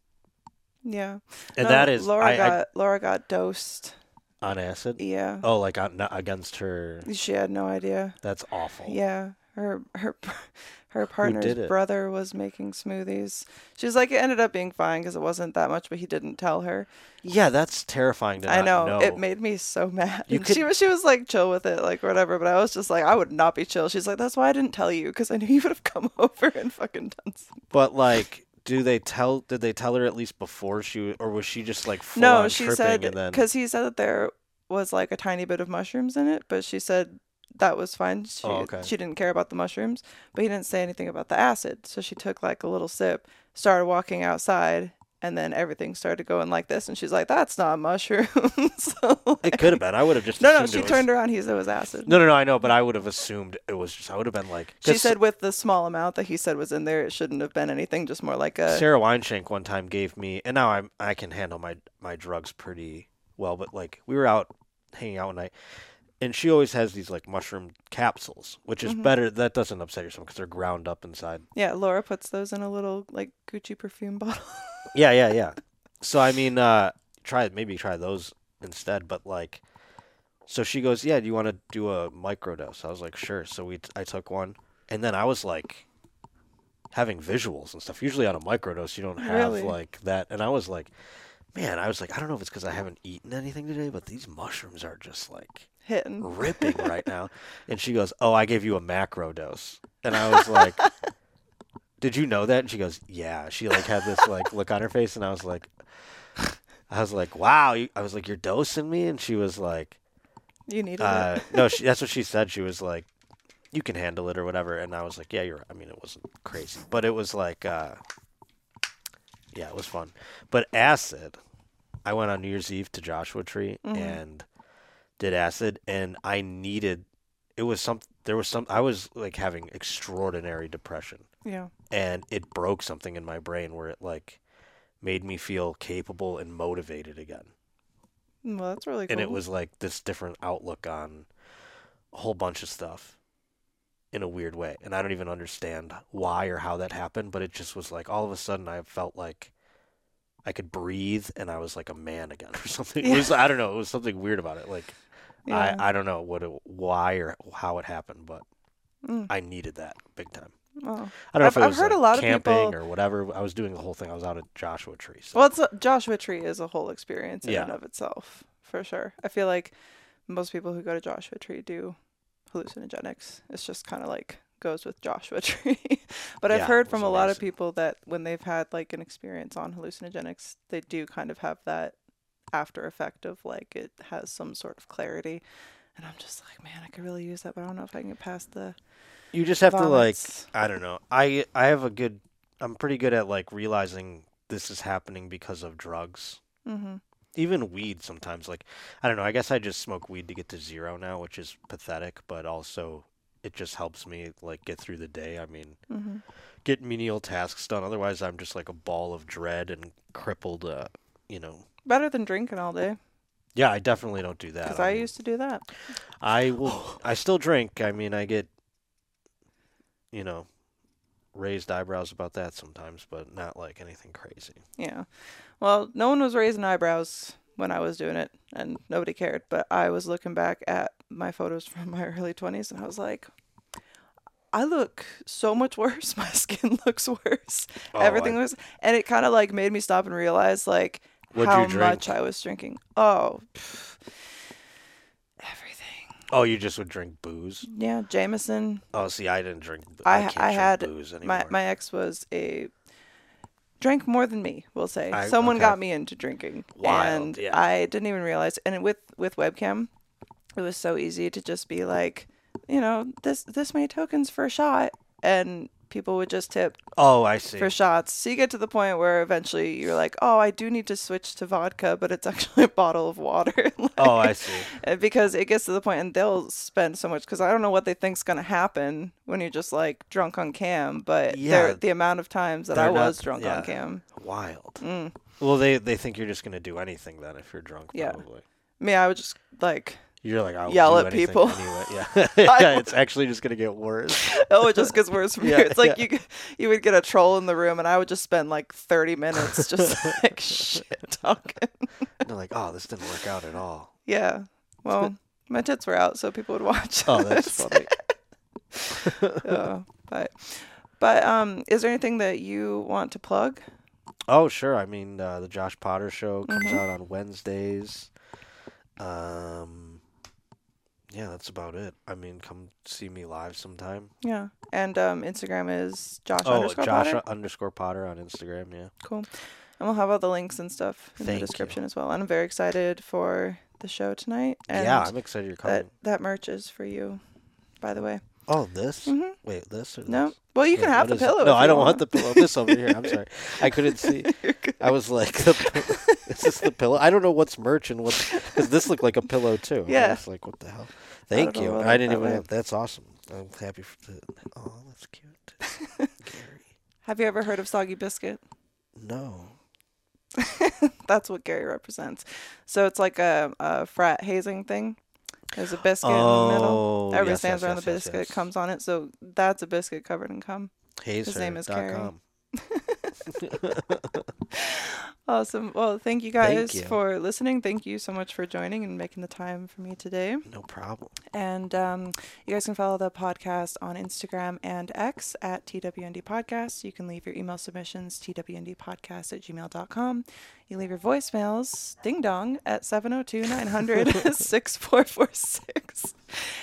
Yeah. and No, that is Laura I, I- got Laura got dosed. on acid. Yeah. Oh, like on, against her. She had no idea. That's awful. Yeah. Her her her partner's brother was making smoothies. She was like, it ended up being fine because it wasn't that much, but he didn't tell her. Yeah, that's terrifying to I not know, it made me so mad. You And she was she was like chill with it, like whatever. But I was just like, I would not be chill. She's like, that's why I didn't tell you because I knew you would have come over and fucking done something. But like, do they tell? Did they tell her at least before she, or was she just like no, she said and then? because he said that there was like a tiny bit of mushrooms in it, but she said that was fine. She Oh, okay. she didn't care about the mushrooms, but he didn't say anything about the acid. So she took like a little sip, started walking outside, and then everything started going like this, and she's like, "That's not mushrooms." so, it could have been. I would have just. no, no, she it was- turned around. He said it was acid. No, no, no. I know, but I would have assumed it was just. I would have been like. She said with the small amount that he said was in there, it shouldn't have been anything, just more like a. Sarah Weinshank one time gave me, and now I'm I can handle my my drugs pretty well. But like we were out hanging out one night, and she always has these like mushroom capsules, which is Mhm. better. That doesn't upset your stomach because they're ground up inside. Yeah, Laura puts those in a little like Gucci perfume bottle. Yeah, yeah, yeah. So I mean, uh, try maybe try those instead. But like, so she goes, "Yeah, do you want to do a microdose?" I was like, "Sure." So we t- I took one, and then I was like having visuals and stuff. Usually on a microdose, you don't have Really? like that, and I was like, man, I was like, I don't know if it's because I haven't eaten anything today, but these mushrooms are just like Hitting. ripping right now. And she goes, "Oh, I gave you a macro dose," and I was like. Did you know that? And she goes, "Yeah." She like had this like look on her face, and I was like, I was like, "Wow!" I was like, "You're dosing me," and she was like, You need uh, it. "No." She, that's what she said. She was like, "You can handle it or whatever," and I was like, "Yeah, you're." right." I mean, it wasn't crazy, but it was like, uh, yeah, it was fun. But acid, I went on New Year's Eve to Joshua Tree Mhm. and did acid, and I needed. It was some. There was some. I was like having extraordinary depression Yeah. and it broke something in my brain where it like made me feel capable and motivated again. Well, that's really cool. And it was like this different outlook on a whole bunch of stuff in a weird way. And I don't even understand why or how that happened, but it just was like all of a sudden I felt like I could breathe and I was like a man again or something. It was I don't know, it was something weird about it. Like yeah. I I don't know what it, why or how it happened, but Mm. I needed that big time. Oh. I don't know I've- if it I've was heard a like, lot of camping people- or whatever. I was doing the whole thing. I was out at Joshua Tree. So. Well, it's a, Joshua Tree is a whole experience in Yeah. and of itself, for sure. I feel like most people who go to Joshua Tree do hallucinogenics. It's just kind of like goes with Joshua Tree. but I've heard from a lot of people that when they've had like an experience on hallucinogenics, they do kind of have that after effect of like it has some sort of clarity. And I'm just like, man, I could really use that, but I don't know if I can get past the you just have to like. I don't know. I I have a good. I'm pretty good at like realizing this is happening because of drugs. Mm-hmm. Even weed sometimes. Like I don't know. I guess I just smoke weed to get to zero now, which is pathetic, but also it just helps me like get through the day. I mean, Mm-hmm. get menial tasks done. Otherwise, I'm just like a ball of dread and crippled. Uh, you know. Better than drinking all day, Yeah, I definitely don't do that. because I mean, used to do that. I will. I still drink. I mean, I get, you know, raised eyebrows about that sometimes, but not like anything crazy. Yeah. Well, no one was raising eyebrows when I was doing it, and nobody cared. But I was looking back at my photos from my early 20s, and I was like, I look so much worse. My skin looks worse. Oh, Everything I- was, and it kind of like made me stop and realize like What'd how much I was drinking. Oh, pff. Oh, you just would drink booze. Yeah, Jameson. Oh, see, I didn't drink. I I, I drink had booze anymore. my my ex was a drank more than me. We'll say I- someone okay. got me into drinking, Wild, and yeah. I didn't even realize. And with with webcam, it was so easy to just be like, you know, this this many tokens for a shot, and people would just tip oh, I see. for shots. So you get to the point where eventually you're like, oh, I do need to switch to vodka, but it's actually a bottle of water. Like, Oh, I see. uh, because it gets to the point and they'll spend so much because I don't know what they think's gonna happen when you're just like drunk on cam, but Yeah. yeah, the amount of times that I They're not- was drunk yeah. on cam. Wild. Mm. Well, they they think you're just gonna do anything then if you're drunk. Yeah. Probably. Me, I would just like You're like, I will Yell do at people. Anyway. Yeah. yeah. It's actually just gonna get worse. oh, it just gets worse from Yeah, here. It's like yeah. you you would get a troll in the room and I would just spend like 30 minutes just like shit talking. They're like, oh, this didn't work out at all. Yeah. Well, my tits were out, so people would watch. Oh, that's funny. But but um, is there anything that you want to plug? Oh, sure. I mean, uh, the Josh Potter show comes Mhm. out on Wednesdays. Um, yeah, that's about it. I mean, come see me live sometime. Yeah. And um, Instagram is Josh oh, underscore Josh Potter. underscore Potter on Instagram. Yeah. Cool. And we'll have all the links and stuff in Thank the you. description as well. And I'm very excited for the show tonight. And yeah, I'm excited you're coming. that that merch is for you, by the way. Oh, this? Mhm. Wait, this or No. this? Well, you Wait, can have the it? pillow. No, I don't want the pillow. This over here. I'm sorry. I couldn't see. I was like, is this the pillow? I don't know what's merch and what's because this looked like a pillow too. I Yeah. was like, what the hell? Thank know you. I didn't even. Have, that's awesome. I'm happy for the. Oh, that's cute. Gary. Have you ever heard of Soggy Biscuit? No. That's what Gary represents. So it's like a, a frat hazing thing. There's a biscuit in the middle. Oh, Everybody yes, stands yes, around yes, the biscuit, yes. comes on it. So that's a biscuit covered in cum. His name is. Hazer.com. Awesome. Well, thank you Thank guys you. for listening. Thank you so much for joining and making the time for me today. No problem. And um, you guys can follow the podcast on Instagram and X at TWND Podcast. You can leave your email submissions, twndpodcast at gmail.com. You leave your voicemails, ding dong, at 702 900 6446.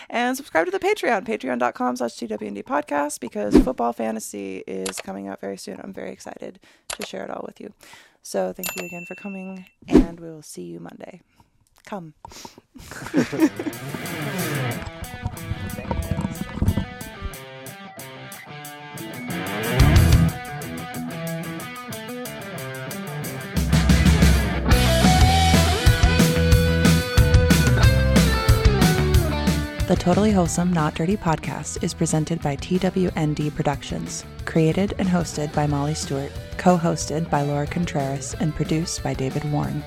And subscribe to the Patreon, patreon.com slash TWND Podcast, because football fantasy is coming out very soon. I'm very excited to share it all with you. So thank you again for coming, and we will see you Monday. Come. The Totally Wholesome Not Dirty podcast is presented by TWND Productions, created and hosted by Molly Stewart, co hosted by Laura Contreras, and produced by David Warren.